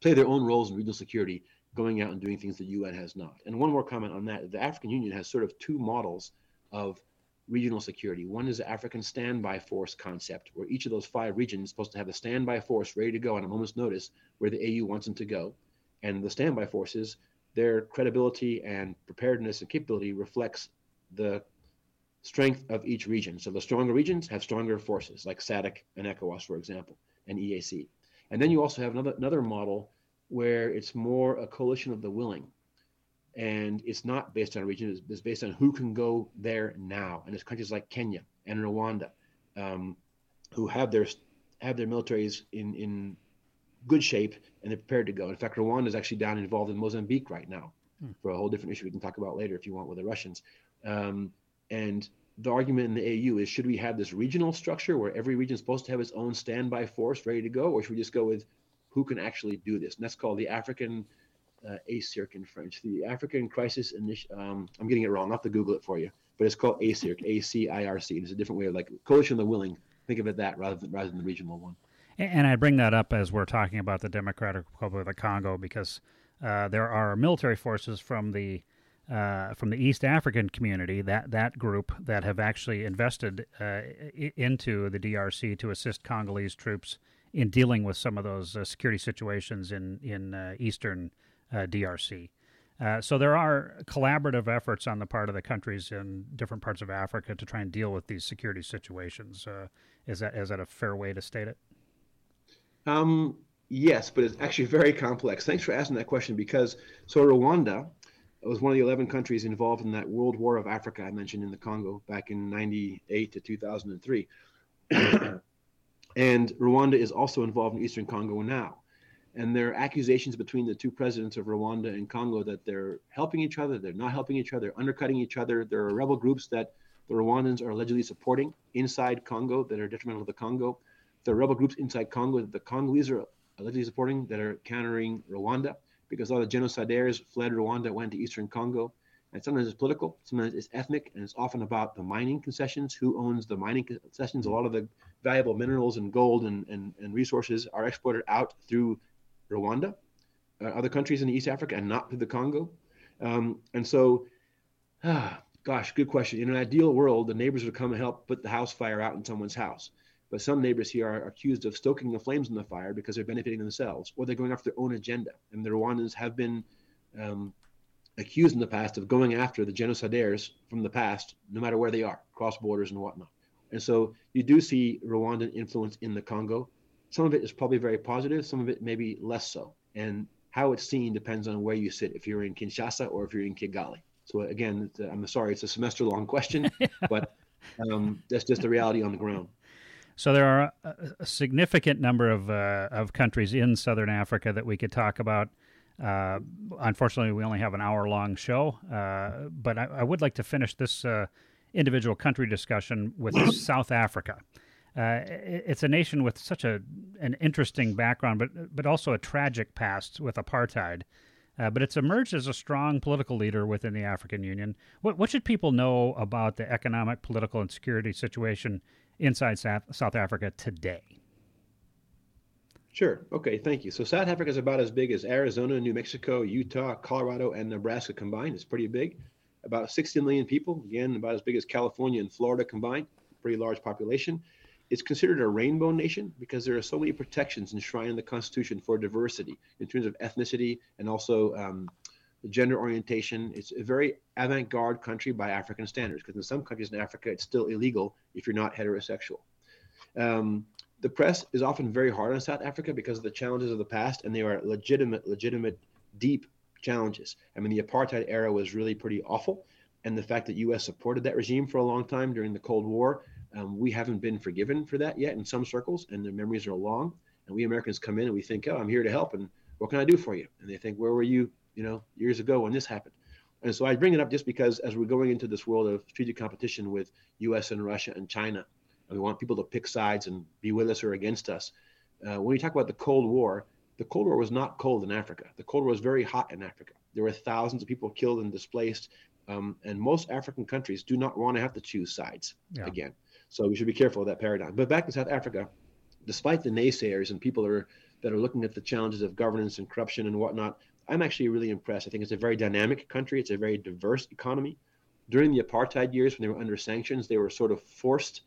play their own roles in regional security, going out and doing things the UN has not. And one more comment on that: the African Union has sort of two models of regional security. One is the African standby force concept, where each of those five regions is supposed to have a standby force ready to go on a moment's notice where the AU wants them to go. And the standby forces, their credibility and preparedness and capability reflects the strength of each region. So the stronger regions have stronger forces, like SADC and ECOWAS, for example, and EAC. And then you also have another another model where it's more a coalition of the willing, and it's not based on a region. It's, it's based on who can go there now. And there's countries like Kenya and Rwanda, um, who have their have their militaries in in good shape and they're prepared to go. In fact, Rwanda is actually down involved in Mozambique right now hmm. for a whole different issue we can talk about later if you want with the Russians. Um, and the argument in the AU is should we have this regional structure where every region is supposed to have its own standby force ready to go, or should we just go with who can actually do this? And that's called the African uh, ACIRC in French, the African Crisis Initiative. Um, I'm getting it wrong. I'll have to Google it for you, but it's called ACIRC, A C I R C. It's a different way of like coalition of the willing. Think of it that rather than rather than the regional one. And I bring that up as we're talking about the Democratic Republic of the Congo because uh, there are military forces from the uh, from the East African community, that that group that have actually invested uh, into the DRC to assist Congolese troops in dealing with some of those uh, security situations in in uh, eastern DRC. Uh, so there are collaborative efforts on the part of the countries in different parts of Africa to try and deal with these security situations. is that is that a fair way to state it? Um, yes, but it's actually very complex. Thanks for asking that question because so Rwanda was one of the 11 countries involved in that World War of Africa I mentioned in the Congo back in 98 to 2003. and Rwanda is also involved in Eastern Congo now. And there are accusations between the two presidents of Rwanda and Congo that they're helping each other, they're not helping each other, undercutting each other. There are rebel groups that the Rwandans are allegedly supporting inside Congo that are detrimental to the Congo. There are rebel groups inside Congo that the Congolese are allegedly supporting that are countering Rwanda because all the genocidaires fled Rwanda, went to eastern Congo. And sometimes it's political, sometimes it's ethnic, and it's often about the mining concessions. Who owns the mining concessions? A lot of the valuable minerals and gold and, and, and resources are exported out through Rwanda, uh, other countries in East Africa, and not through the Congo. Um, and so, ah, gosh, good question. In an ideal world, the neighbors would come and help put the house fire out in someone's house. But some neighbors here are accused of stoking the flames in the fire because they're benefiting themselves, or they're going after their own agenda. And the Rwandans have been um, accused in the past of going after the genocidaires from the past, no matter where they are, cross borders and whatnot. And so you do see Rwandan influence in the Congo. Some of it is probably very positive, some of it maybe less so. And how it's seen depends on where you sit, if you're in Kinshasa or if you're in Kigali. So again, I'm sorry, it's a semester long question, but um, that's just the reality on the ground. So there are a, a significant number of uh, of countries in southern Africa that we could talk about. Uh, unfortunately, we only have an hour long show, uh, but I, I, would like to finish this uh, individual country discussion with South Africa. Uh, it's a nation with such a an interesting background, but but also a tragic past with apartheid. Uh, but it's emerged as a strong political leader within the African Union. What, what should people know about the economic, political, and security situation inside South, South Africa today? Sure. Okay. Thank you. So South Africa is about as big as Arizona, New Mexico, Utah, Colorado, and Nebraska combined. It's pretty big. About 60 million people. Again, about as big as California and Florida combined. Pretty large population. It's considered a rainbow nation because there are so many protections enshrined in the Constitution for diversity in terms of ethnicity and also um, gender orientation. It's a very avant garde country by African standards because in some countries in Africa, it's still illegal if you're not heterosexual. Um, the press is often very hard on South Africa because of the challenges of the past, and they are legitimate, legitimate, deep challenges. I mean, the apartheid era was really pretty awful, and the fact that U.S. supported that regime for a long time during the Cold War, um, we haven't been forgiven for that yet in some circles, and the memories are long. And we Americans come in and we think, oh, I'm here to help, and what can I do for you? And they think, where were you you know, years ago when this happened. And so I bring it up just because as we're going into this world of strategic competition with U.S. and Russia and China, and we want people to pick sides and be with us or against us. Uh, when we talk about the Cold War, the Cold War was not cold in Africa. The Cold War was very hot in Africa. There were thousands of people killed and displaced, um, and most African countries do not want to have to choose sides yeah. again. So we should be careful of that paradigm. But back to South Africa, despite the naysayers and people that are that are looking at the challenges of governance and corruption and whatnot, I'm actually really impressed. I think it's a very dynamic country. It's a very diverse economy. During the apartheid years, when they were under sanctions, they were sort of forced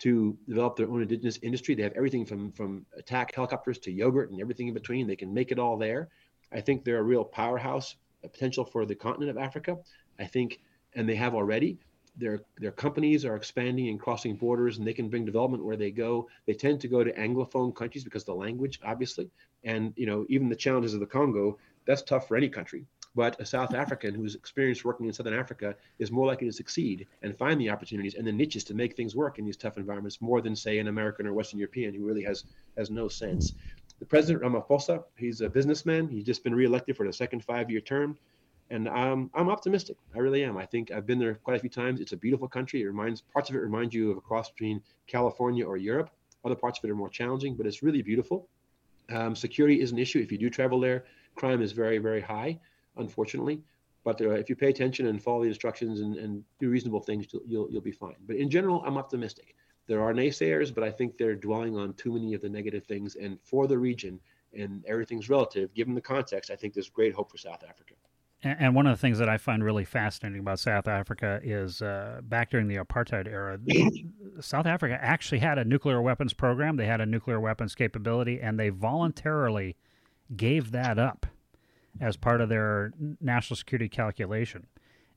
to develop their own indigenous industry. They have everything from from attack helicopters to yogurt and everything in between. They can make it all there. I think they're a real powerhouse, a potential for the continent of Africa. I think, and they have already. Their their companies are expanding and crossing borders, and they can bring development where they go. They tend to go to anglophone countries because the language, obviously, and you know even the challenges of the Congo. That's tough for any country. But a South African who's experienced working in Southern Africa is more likely to succeed and find the opportunities and the niches to make things work in these tough environments more than, say, an American or Western European who really has has no sense. The president Ramaphosa, he's a businessman. He's just been reelected for the second five-year term, and I'm I'm optimistic. I really am. I think I've been there quite a few times. It's a beautiful country. It reminds parts of it remind you of a cross between California or Europe. Other parts of it are more challenging, but it's really beautiful. Um, security is an issue if you do travel there. Crime is very very high unfortunately. But uh, if you pay attention and follow the instructions and, and do reasonable things, you'll, you'll be fine. But in general, I'm optimistic. There are naysayers, but I think they're dwelling on too many of the negative things. And for the region, and everything's relative, given the context, I think there's great hope for South Africa. And one of the things that I find really fascinating about South Africa is uh, back during the apartheid era, South Africa actually had a nuclear weapons program. They had a nuclear weapons capability, and they voluntarily gave that up as part of their national security calculation.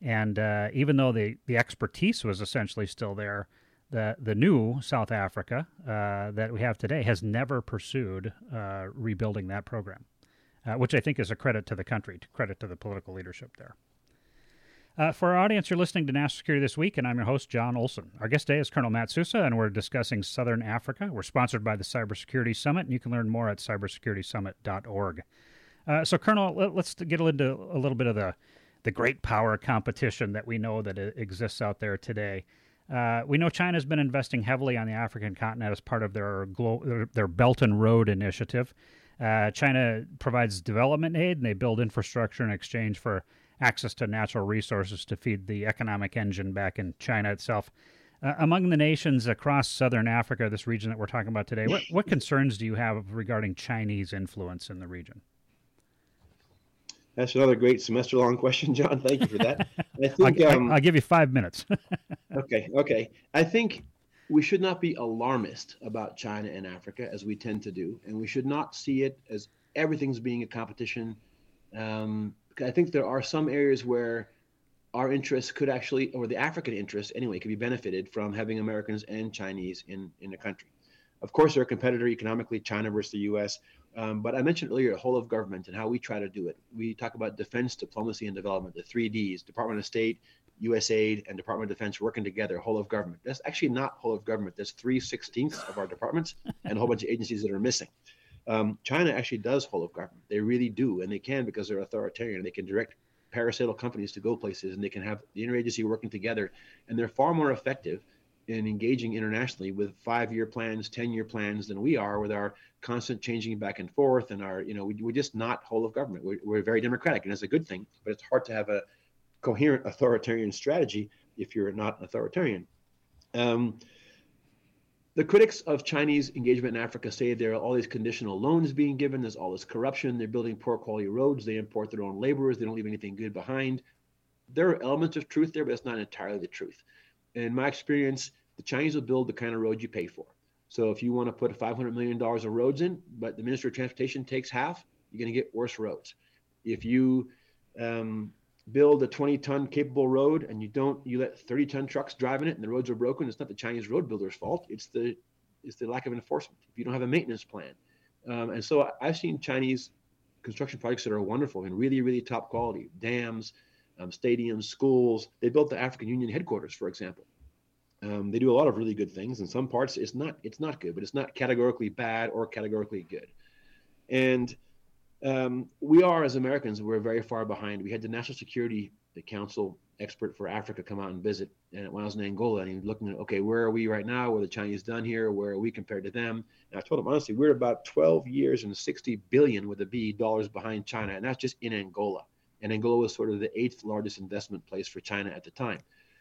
And uh, even though the, the expertise was essentially still there, the, the new South Africa uh, that we have today has never pursued uh, rebuilding that program, uh, which I think is a credit to the country, to credit to the political leadership there. Uh, for our audience, you're listening to National Security This Week, and I'm your host, John Olson. Our guest today is Colonel Matt Sousa, and we're discussing Southern Africa. We're sponsored by the Cybersecurity Summit, and you can learn more at cybersecuritysummit.org. Uh, so, Colonel, let, us get into a little bit of the the great power competition that we know that exists out there today. Uh, we know China has been investing heavily on the African continent as part of their glo- their, their, Belt and Road initiative. Uh, China provides development aid and they build infrastructure in exchange for access to natural resources to feed the economic engine back in China itself. Uh, among the nations across southern Africa, this region that we're talking about today, what, what concerns do you have regarding Chinese influence in the region? That's another great semester long question, John. Thank you for that. I think I'll, um, I'll give you five minutes. okay, okay. I think we should not be alarmist about China and Africa as we tend to do, and we should not see it as everything's being a competition. Um, I think there are some areas where our interests could actually, or the African interests anyway, could be benefited from having Americans and Chinese in in the country. Of course, they're a competitor economically, China versus the U.S. Um, but I mentioned earlier the whole of government and how we try to do it. We talk about defense, diplomacy, and development, the three Ds Department of State, USAID, and Department of Defense working together, whole of government. That's actually not whole of government. That's three sixteenths of our departments and a whole bunch of agencies that are missing. Um, China actually does whole of government. They really do, and they can because they're authoritarian. They can direct parastatal companies to go places, and they can have the interagency working together, and they're far more effective in engaging internationally with five-year plans, ten-year plans than we are with our constant changing back and forth and our, you know, we, we're just not whole of government. We're, we're very democratic, and it's a good thing. But it's hard to have a coherent authoritarian strategy if you're not an authoritarian. Um, the critics of Chinese engagement in Africa say there are all these conditional loans being given. There's all this corruption. They're building poor quality roads. They import their own laborers. They don't leave anything good behind. There are elements of truth there, but it's not entirely the truth in my experience, the Chinese will build the kind of road you pay for. So if you want to put $500 million of roads in, but the Minister of Transportation takes half, you're going to get worse roads. If you um, build a 20 ton capable road and you don't, you let 30 ton trucks drive in it and the roads are broken, it's not the Chinese road builder's fault. It's the, it's the lack of enforcement. If you don't have a maintenance plan. Um, and so I've seen Chinese construction projects that are wonderful and really, really top quality dams, um, stadiums, schools. They built the African Union headquarters, for example. Um, they do a lot of really good things. In some parts, it's not it's not good, but it's not categorically bad or categorically good. And um, we are, as Americans, we're very far behind. We had the National Security Council expert for Africa come out and visit, and when I was in Angola, and he was looking at, okay, where are we right now? What are the Chinese done here? Where are we compared to them? And I told him honestly, we're about 12 years and 60 billion with a B dollars behind China, and that's just in Angola and Angola was sort of the eighth largest investment place for China at the time,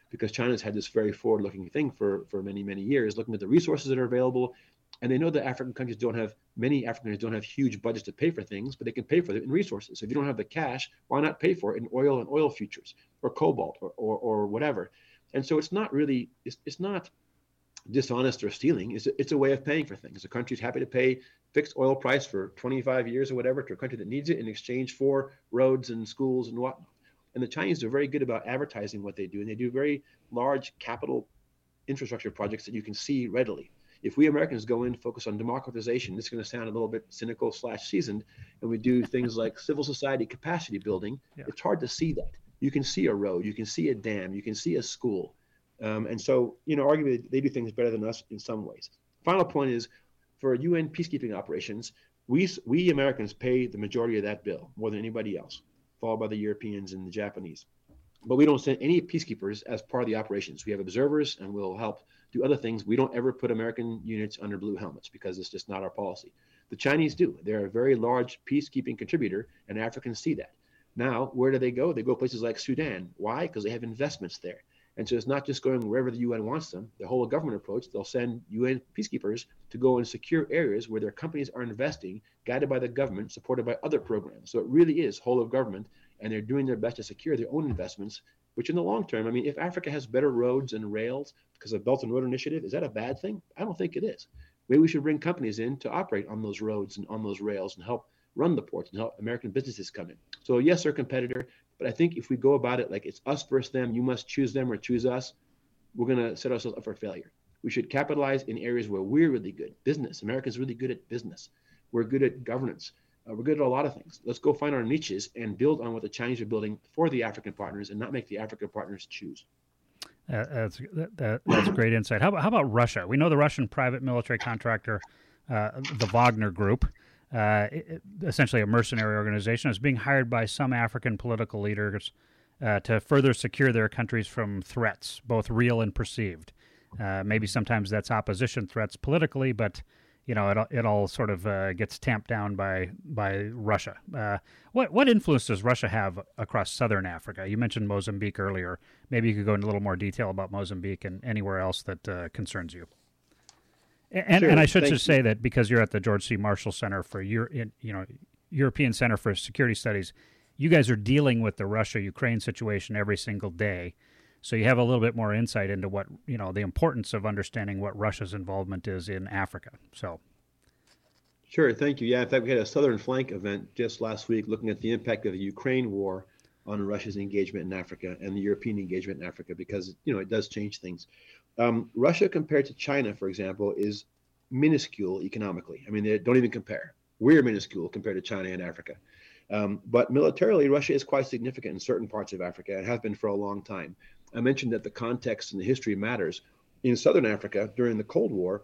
because China's had this very forward-looking thing for for many many years, looking at the resources that are available, and they know that African countries don't have many African countries don't have huge budgets to pay for things, but they can pay for it in resources. So if you don't have the cash, why not pay for it in oil and oil futures or cobalt or or, or whatever? And so it's not really it's, it's not dishonest or stealing. It's a, it's a way of paying for things. A country's happy to pay fixed oil price for 25 years or whatever to a country that needs it in exchange for roads and schools and whatnot. And the Chinese are very good about advertising what they do, and they do very large capital infrastructure projects that you can see readily. If we Americans go in and focus on democratization, this is going to sound a little bit cynical slash seasoned, and we do things like civil society capacity building. Yeah. It's hard to see that. You can see a road, you can see a dam, you can see a school, um, and so you know, arguably they do things better than us in some ways. Final point is, for UN peacekeeping operations, we we Americans pay the majority of that bill more than anybody else, followed by the Europeans and the Japanese. But we don't send any peacekeepers as part of the operations. We have observers, and we'll help do other things. We don't ever put American units under blue helmets because it's just not our policy. The Chinese do. They're a very large peacekeeping contributor, and Africans see that. Now, where do they go? They go places like Sudan. Why? Because they have investments there. And so it's not just going wherever the UN wants them. The whole government approach, they'll send UN peacekeepers to go and secure areas where their companies are investing, guided by the government, supported by other programs. So it really is whole of government, and they're doing their best to secure their own investments, which in the long term, I mean, if Africa has better roads and rails because of Belt and Road Initiative, is that a bad thing? I don't think it is. Maybe we should bring companies in to operate on those roads and on those rails and help run the ports and help American businesses come in. So yes, they're competitor, but I think if we go about it like it's us versus them, you must choose them or choose us, we're going to set ourselves up for failure. We should capitalize in areas where we're really good. Business. America's really good at business. We're good at governance. Uh, we're good at a lot of things. Let's go find our niches and build on what the Chinese are building for the African partners and not make the African partners choose. Uh, that's that, that's great insight. How about, how about Russia? We know the Russian private military contractor, uh, the Wagner Group, uh, essentially a mercenary organization, is being hired by some African political leaders uh, to further secure their countries from threats, both real and perceived. Uh, maybe sometimes that's opposition threats politically, but you know it it all sort of uh, gets tamped down by by Russia. Uh, what what influence does Russia have across southern Africa? You mentioned Mozambique earlier. Maybe you could go into a little more detail about Mozambique and anywhere else that uh, concerns you. And, sure. and I should just you. say that because you're at the George C. Marshall Center for Euro, you know European Center for Security Studies, you guys are dealing with the Russia Ukraine situation every single day. So you have a little bit more insight into what you know the importance of understanding what Russia's involvement is in Africa. So. Sure, thank you. Yeah, in fact, we had a Southern Flank event just last week looking at the impact of the Ukraine war on Russia's engagement in Africa and the European engagement in Africa because you know it does change things. Um, Russia compared to China, for example, is minuscule economically. I mean, they don't even compare. We're minuscule compared to China and Africa. Um, but militarily, Russia is quite significant in certain parts of Africa and has been for a long time. I mentioned that the context and the history matters. In southern Africa, during the Cold War,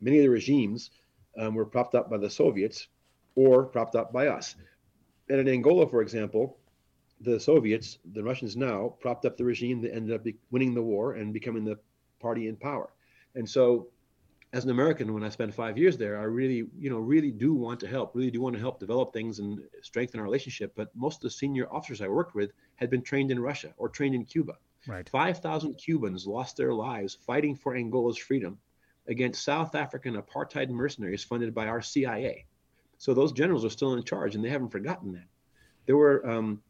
many of the regimes um, were propped up by the Soviets or propped up by us. And in Angola, for example, the Soviets, the Russians now, propped up the regime that ended up winning the war and becoming the party in power. And so, as an American, when I spent five years there, I really, you know, really do want to help, really do want to help develop things and strengthen our relationship. But most of the senior officers I worked with had been trained in Russia or trained in Cuba. Right. 5,000 Cubans lost their lives fighting for Angola's freedom against South African apartheid mercenaries funded by our CIA. So those generals are still in charge, and they haven't forgotten that. There were um,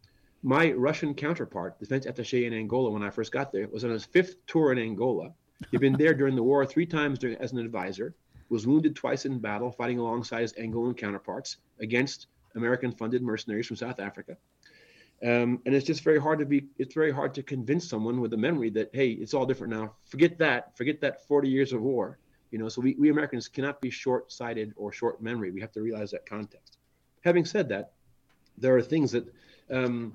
my Russian counterpart, defense attaché in Angola, when I first got there, was on his fifth tour in Angola. He'd been there during the war three times during, as an advisor, was wounded twice in battle, fighting alongside his Angolan counterparts against American-funded mercenaries from South Africa. Um, and it's just very hard to be. It's very hard to convince someone with a memory that hey, it's all different now. Forget that. Forget that 40 years of war. You know, so we, we Americans cannot be short-sighted or short memory. We have to realize that context. Having said that, there are things that um,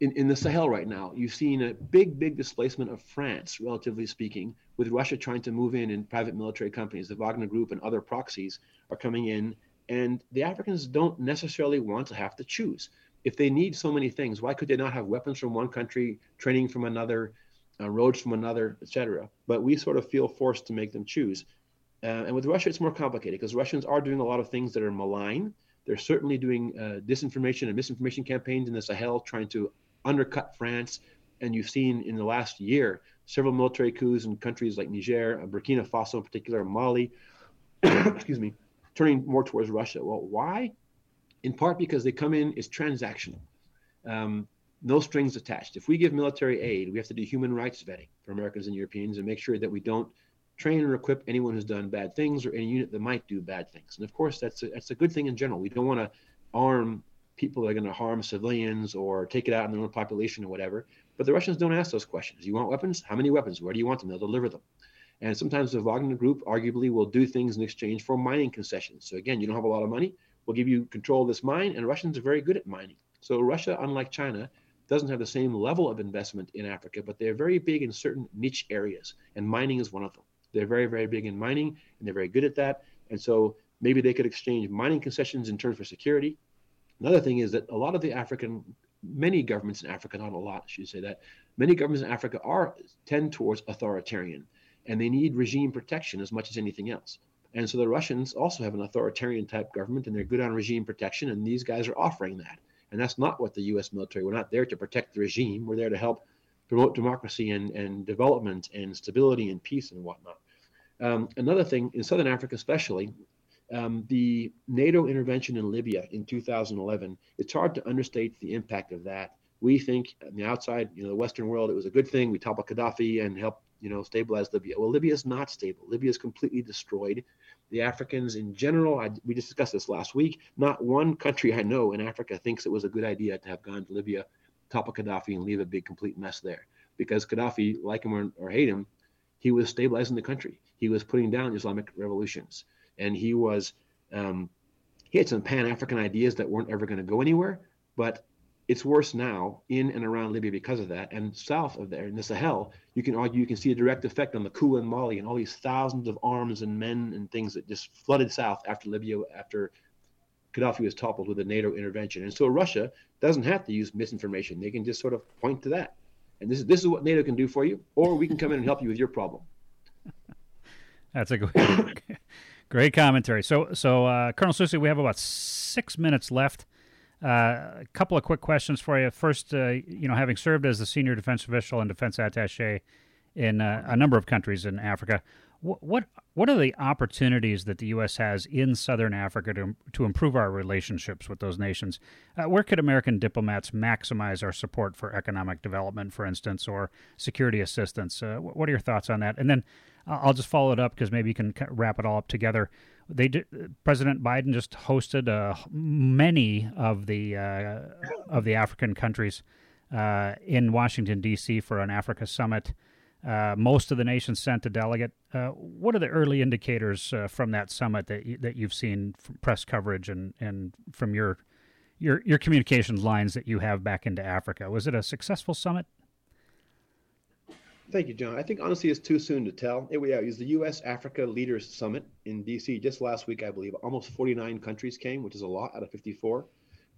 in, in the Sahel right now, you've seen a big, big displacement of France, relatively speaking, with Russia trying to move in and private military companies. The Wagner Group and other proxies are coming in, and the Africans don't necessarily want to have to choose. If they need so many things, why could they not have weapons from one country, training from another, uh, roads from another, etc.? But we sort of feel forced to make them choose. Uh, and with Russia, it's more complicated because Russians are doing a lot of things that are malign. They're certainly doing uh, disinformation and misinformation campaigns in the Sahel, trying to undercut France. And you've seen in the last year several military coups in countries like Niger, uh, Burkina Faso in particular, Mali, excuse me, turning more towards Russia. Well, why? In part because they come in as transactional, um, no strings attached. If we give military aid, we have to do human rights vetting for Americans and Europeans and make sure that we don't train or equip anyone who's done bad things or any unit that might do bad things. And of course, that's a, that's a good thing in general. We don't want to arm people that are going to harm civilians or take it out on their own population or whatever. But the Russians don't ask those questions. You want weapons? How many weapons? Where do you want them? They'll deliver them. And sometimes the Wagner Group arguably will do things in exchange for mining concessions. So again, you don't have a lot of money. We'll give you control of this mine, and Russians are very good at mining. So Russia, unlike China, doesn't have the same level of investment in Africa, but they're very big in certain niche areas, and mining is one of them. They're very, very big in mining, and they're very good at that. And so maybe they could exchange mining concessions in terms for security. Another thing is that a lot of the African, many governments in Africa, not a lot, I should say that, many governments in Africa are tend towards authoritarian, and they need regime protection as much as anything else. And so the Russians also have an authoritarian type government, and they're good on regime protection, and these guys are offering that. And that's not what the U.S. military. We're not there to protect the regime. We're there to help promote democracy and, and development and stability and peace and whatnot. Um, another thing in Southern Africa, especially, um, the NATO intervention in Libya in 2011, it's hard to understate the impact of that. We think on the outside, you know, the Western world, it was a good thing. We toppled Gaddafi and helped, you know, stabilize Libya. Well, Libya is not stable. Libya is completely destroyed. The Africans in general, I, we discussed this last week. Not one country I know in Africa thinks it was a good idea to have gone to Libya, topple Gaddafi, and leave a big complete mess there. Because Gaddafi, like him or, or hate him, he was stabilizing the country. He was putting down Islamic revolutions, and he was um, he had some Pan African ideas that weren't ever going to go anywhere. But it's worse now in and around Libya because of that. And south of there in the Sahel, you can argue you can see a direct effect on the coup in Mali and all these thousands of arms and men and things that just flooded south after Libya after Gaddafi was toppled with a NATO intervention. And so Russia doesn't have to use misinformation; they can just sort of point to that. And this is this is what NATO can do for you, or we can come in and help you with your problem. That's a great, great commentary. So, so uh, Colonel Sousa, we have about six minutes left. Uh, a couple of quick questions for you. First, uh, you know, having served as the senior defense official and defense attaché in uh, a number of countries in Africa, what, what what are the opportunities that the U.S. has in Southern Africa to to improve our relationships with those nations? Uh, where could American diplomats maximize our support for economic development, for instance, or security assistance? Uh, what are your thoughts on that? And then I'll just follow it up because maybe you can wrap it all up together they did, President Biden just hosted uh, many of the uh, of the African countries uh, in Washington D.C. for an Africa summit. Uh, most of the nations sent a delegate. Uh, what are the early indicators uh, from that summit that you, that you've seen from press coverage and, and from your your your communications lines that you have back into Africa? Was it a successful summit? Thank you, John. I think honestly it's too soon to tell. It, yeah, it was the U.S. Africa Leaders Summit in D.C. just last week, I believe. Almost 49 countries came, which is a lot out of 54.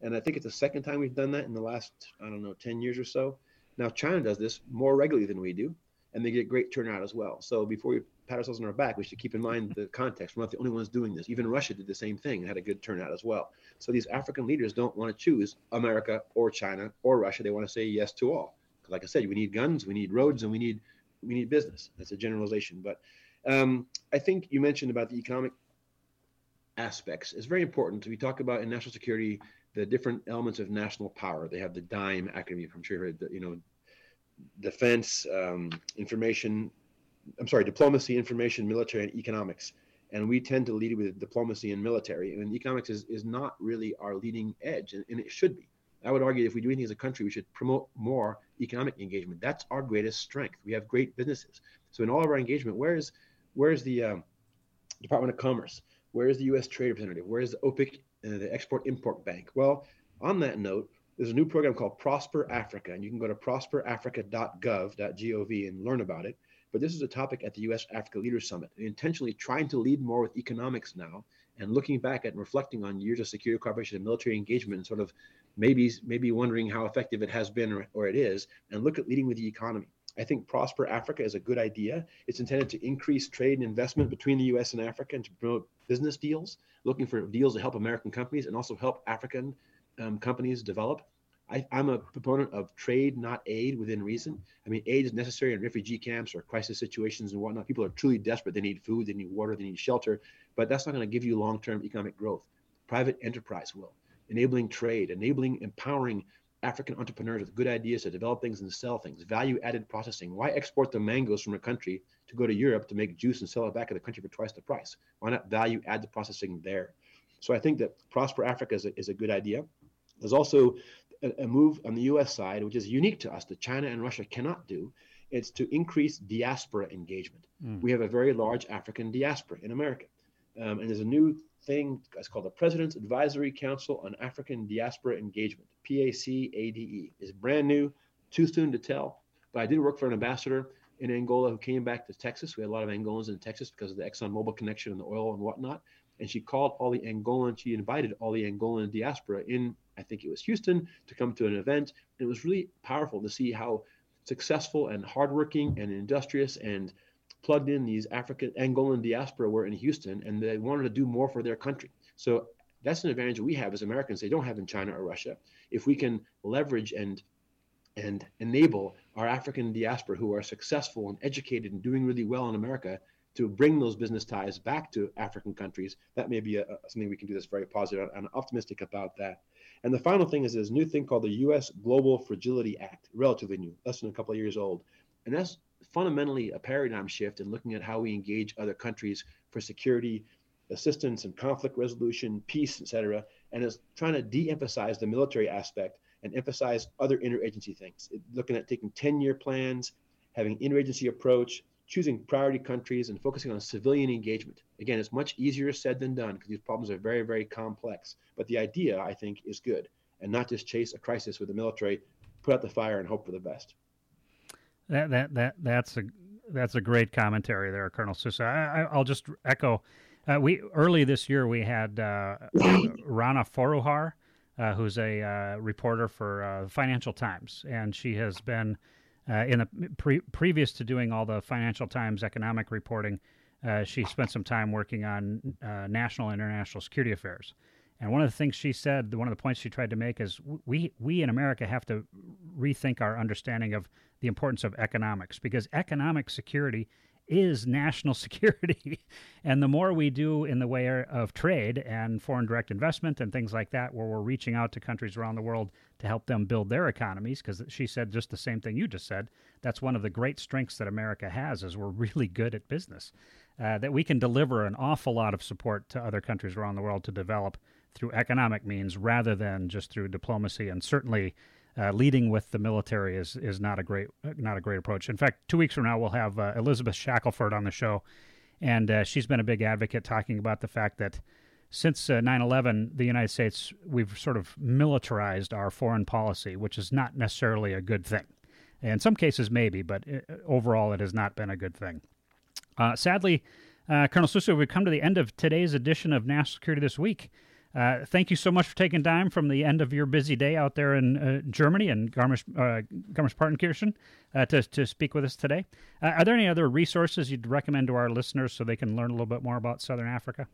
And I think it's the second time we've done that in the last, I don't know, 10 years or so. Now, China does this more regularly than we do, and they get great turnout as well. So before we pat ourselves on our back, we should keep in mind the context. We're not the only ones doing this. Even Russia did the same thing and had a good turnout as well. So these African leaders don't want to choose America or China or Russia. They want to say yes to all like I said, we need guns, we need roads, and we need we need business. That's a generalization, but um, I think you mentioned about the economic aspects. It's very important. We talk about in national security the different elements of national power. They have the DIME acronym. I'm sure you heard, you know, defense, um, information. I'm sorry, diplomacy, information, military, and economics. And we tend to lead with diplomacy and military. And economics is, is not really our leading edge, and, and it should be. I would argue if we do anything as a country, we should promote more economic engagement. That's our greatest strength. We have great businesses. So in all of our engagement, where is where is the um, Department of Commerce? Where is the U.S. Trade Representative? Where is the OPIC, uh, the Export Import Bank? Well, on that note, there's a new program called Prosper Africa, and you can go to prosperafrica.gov.gov and learn about it. But this is a topic at the U.S. Africa Leaders Summit, intentionally trying to lead more with economics now and looking back at and reflecting on years of security cooperation and military engagement and sort of maybe maybe wondering how effective it has been or, or it is and look at leading with the economy i think prosper africa is a good idea it's intended to increase trade and investment between the us and africa and to promote business deals looking for deals to help american companies and also help african um, companies develop I, am a proponent of trade, not aid, within reason. I mean, aid is necessary in refugee camps or crisis situations and whatnot. People are truly desperate. They need food, they need water, they need shelter, but that's not going to give you long term economic growth. Private enterprise will enabling trade, enabling, empowering African entrepreneurs with good ideas to develop things and sell things, value added processing. Why export the mangoes from a country to go to Europe to make juice and sell it back in the country for twice the price? Why not value add the processing there? So I think that Prosper Africa is a, is a good idea. There's also a, a move on the U.S. side, which is unique to us, that China and Russia cannot do. It's to increase diaspora engagement. Mm. We have a very large African diaspora in America. Um, and there's a new thing it's called the President's Advisory Council on African Diaspora Engagement, PACADE. It's brand new, too soon to tell. But I did work for an ambassador in Angola who came back to Texas. We had a lot of Angolans in Texas because of the ExxonMobil connection and the oil and whatnot. And she called all the Angolan, she invited all the Angolan diaspora in, I think it was Houston, to come to an event. It was really powerful to see how successful and hardworking and industrious and plugged in these African Angolan diaspora were in Houston, and they wanted to do more for their country. So that's an advantage we have as Americans they don't have in China or Russia. If we can leverage and and enable our African diaspora who are successful and educated and doing really well in America to bring those business ties back to African countries, that may be a, a, something we can do that's very positive and optimistic about that. And the final thing is this new thing called the U.S. Global Fragility Act, relatively new, less than a couple of years old. And that's fundamentally a paradigm shift in looking at how we engage other countries for security, assistance, and conflict resolution, peace, etc. And is trying to de-emphasize the military aspect and emphasize other interagency things. It, looking at taking 10-year plans, having interagency approach, choosing priority countries, and focusing on civilian engagement. Again, it's much easier said than done because these problems are very, very complex. But the idea, I think, is good, and not just chase a crisis with the military, put out the fire, and hope for the best. That that that that's a that's a great commentary there, Colonel Sousa. I, will just echo. Uh, we early this year we had uh, Rana Foroohar, uh, who's a uh, reporter for uh, Financial Times, and she has been uh, in the pre- previous to doing all the Financial Times economic reporting. she spent some time working on national and international security affairs. And one of the things she said, one of the points she tried to make is we we in America have to rethink our understanding of the importance of economics because economic security is national security. and the more we do in the way of trade and foreign direct investment and things like that, where we're reaching out to countries around the world to help them build their economies, because she said just the same thing you just said. That's one of the great strengths that America has is we're really good at business. Uh, that we can deliver an awful lot of support to other countries around the world to develop through economic means rather than just through diplomacy. And certainly, uh, leading with the military is is not a great not a great approach. In fact, two weeks from now we'll have uh, Elizabeth Shackelford on the show, and uh, she's been a big advocate talking about the fact that since 9/11, uh, the United States we've sort of militarized our foreign policy, which is not necessarily a good thing. In some cases, maybe, but uh, overall, it has not been a good thing. Uh, sadly, Colonel Sousa, we've come to the end of today's edition of National Security This Week. Uh, thank you so much for taking time from the end of your busy day out there in uh, Germany and Garmisch, uh, Garmisch-Partenkirchen uh, to, to speak with us today. Uh, are there any other resources you'd recommend to our listeners so they can learn a little bit more about Southern Africa?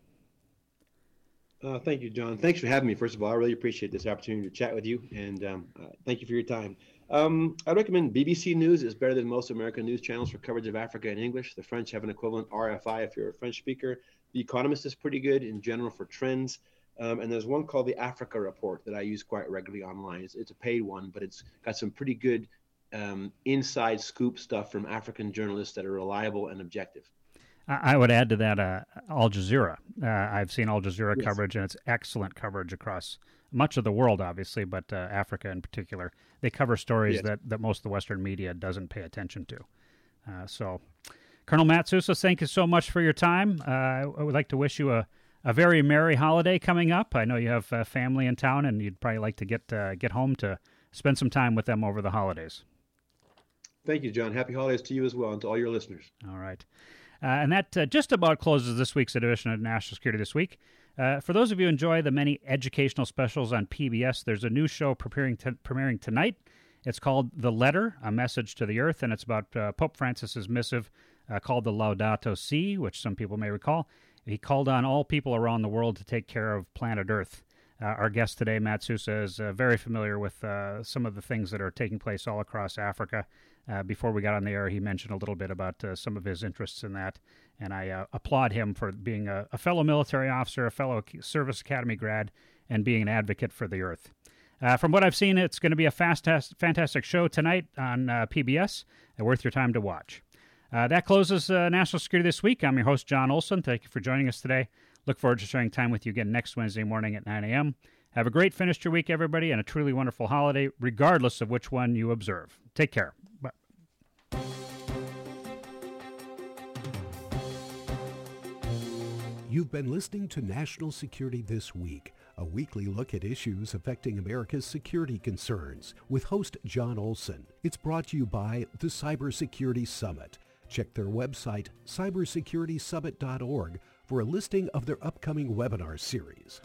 Uh, thank you, John. Thanks for having me. First of all, I really appreciate this opportunity to chat with you, and um, thank you for your time. Um, I recommend BBC News is better than most American news channels for coverage of Africa in English. The French have an equivalent RFI if you're a French speaker. The Economist is pretty good in general for trends. Um, and there's one called the Africa Report that I use quite regularly online. It's, it's a paid one, but it's got some pretty good um, inside scoop stuff from African journalists that are reliable and objective. I would add to that uh, Al Jazeera. Uh, I've seen Al Jazeera yes. coverage, and it's excellent coverage across much of the world, obviously, but uh, Africa in particular. They cover stories yes. that, that most of the Western media doesn't pay attention to. Uh, so, Colonel Matt Sousa, thank you so much for your time. Uh, I would like to wish you a a very merry holiday coming up. I know you have uh, family in town, and you'd probably like to get uh, get home to spend some time with them over the holidays. Thank you, John. Happy holidays to you as well, and to all your listeners. All right. Uh, and that uh, just about closes this week's edition of National Security This Week. Uh, for those of you who enjoy the many educational specials on PBS, there's a new show preparing to, premiering tonight. It's called The Letter, A Message to the Earth, and it's about uh, Pope Francis's missive called the Laudato Si, which some people may recall. He called on all people around the world to take care of planet Earth. Uh, our guest today, Matt Sousa, is uh, very familiar with uh, some of the things that are taking place all across Africa. Uh, before we got on the air, he mentioned a little bit about uh, some of his interests in that, and I uh, applaud him for being a, a, fellow military officer, a fellow Service Academy grad, and being an advocate for the Earth. from what I've seen, it's going to be a fast, fantastic show tonight on PBS, and worth your time to watch. Uh, that closes uh, National Security This Week. I'm your host, John Olson. Thank you for joining us today. Look forward to sharing time with you again next Wednesday morning at 9 a.m. Have a great finish to your week, everybody, and a truly wonderful holiday, regardless of which one you observe. Take care. Bye. You've been listening to National Security This Week, a weekly look at issues affecting America's security concerns with host John Olson. It's brought to you by the Cybersecurity Summit. Check their website, cybersecuritysummit.org, for a listing of their upcoming webinar series.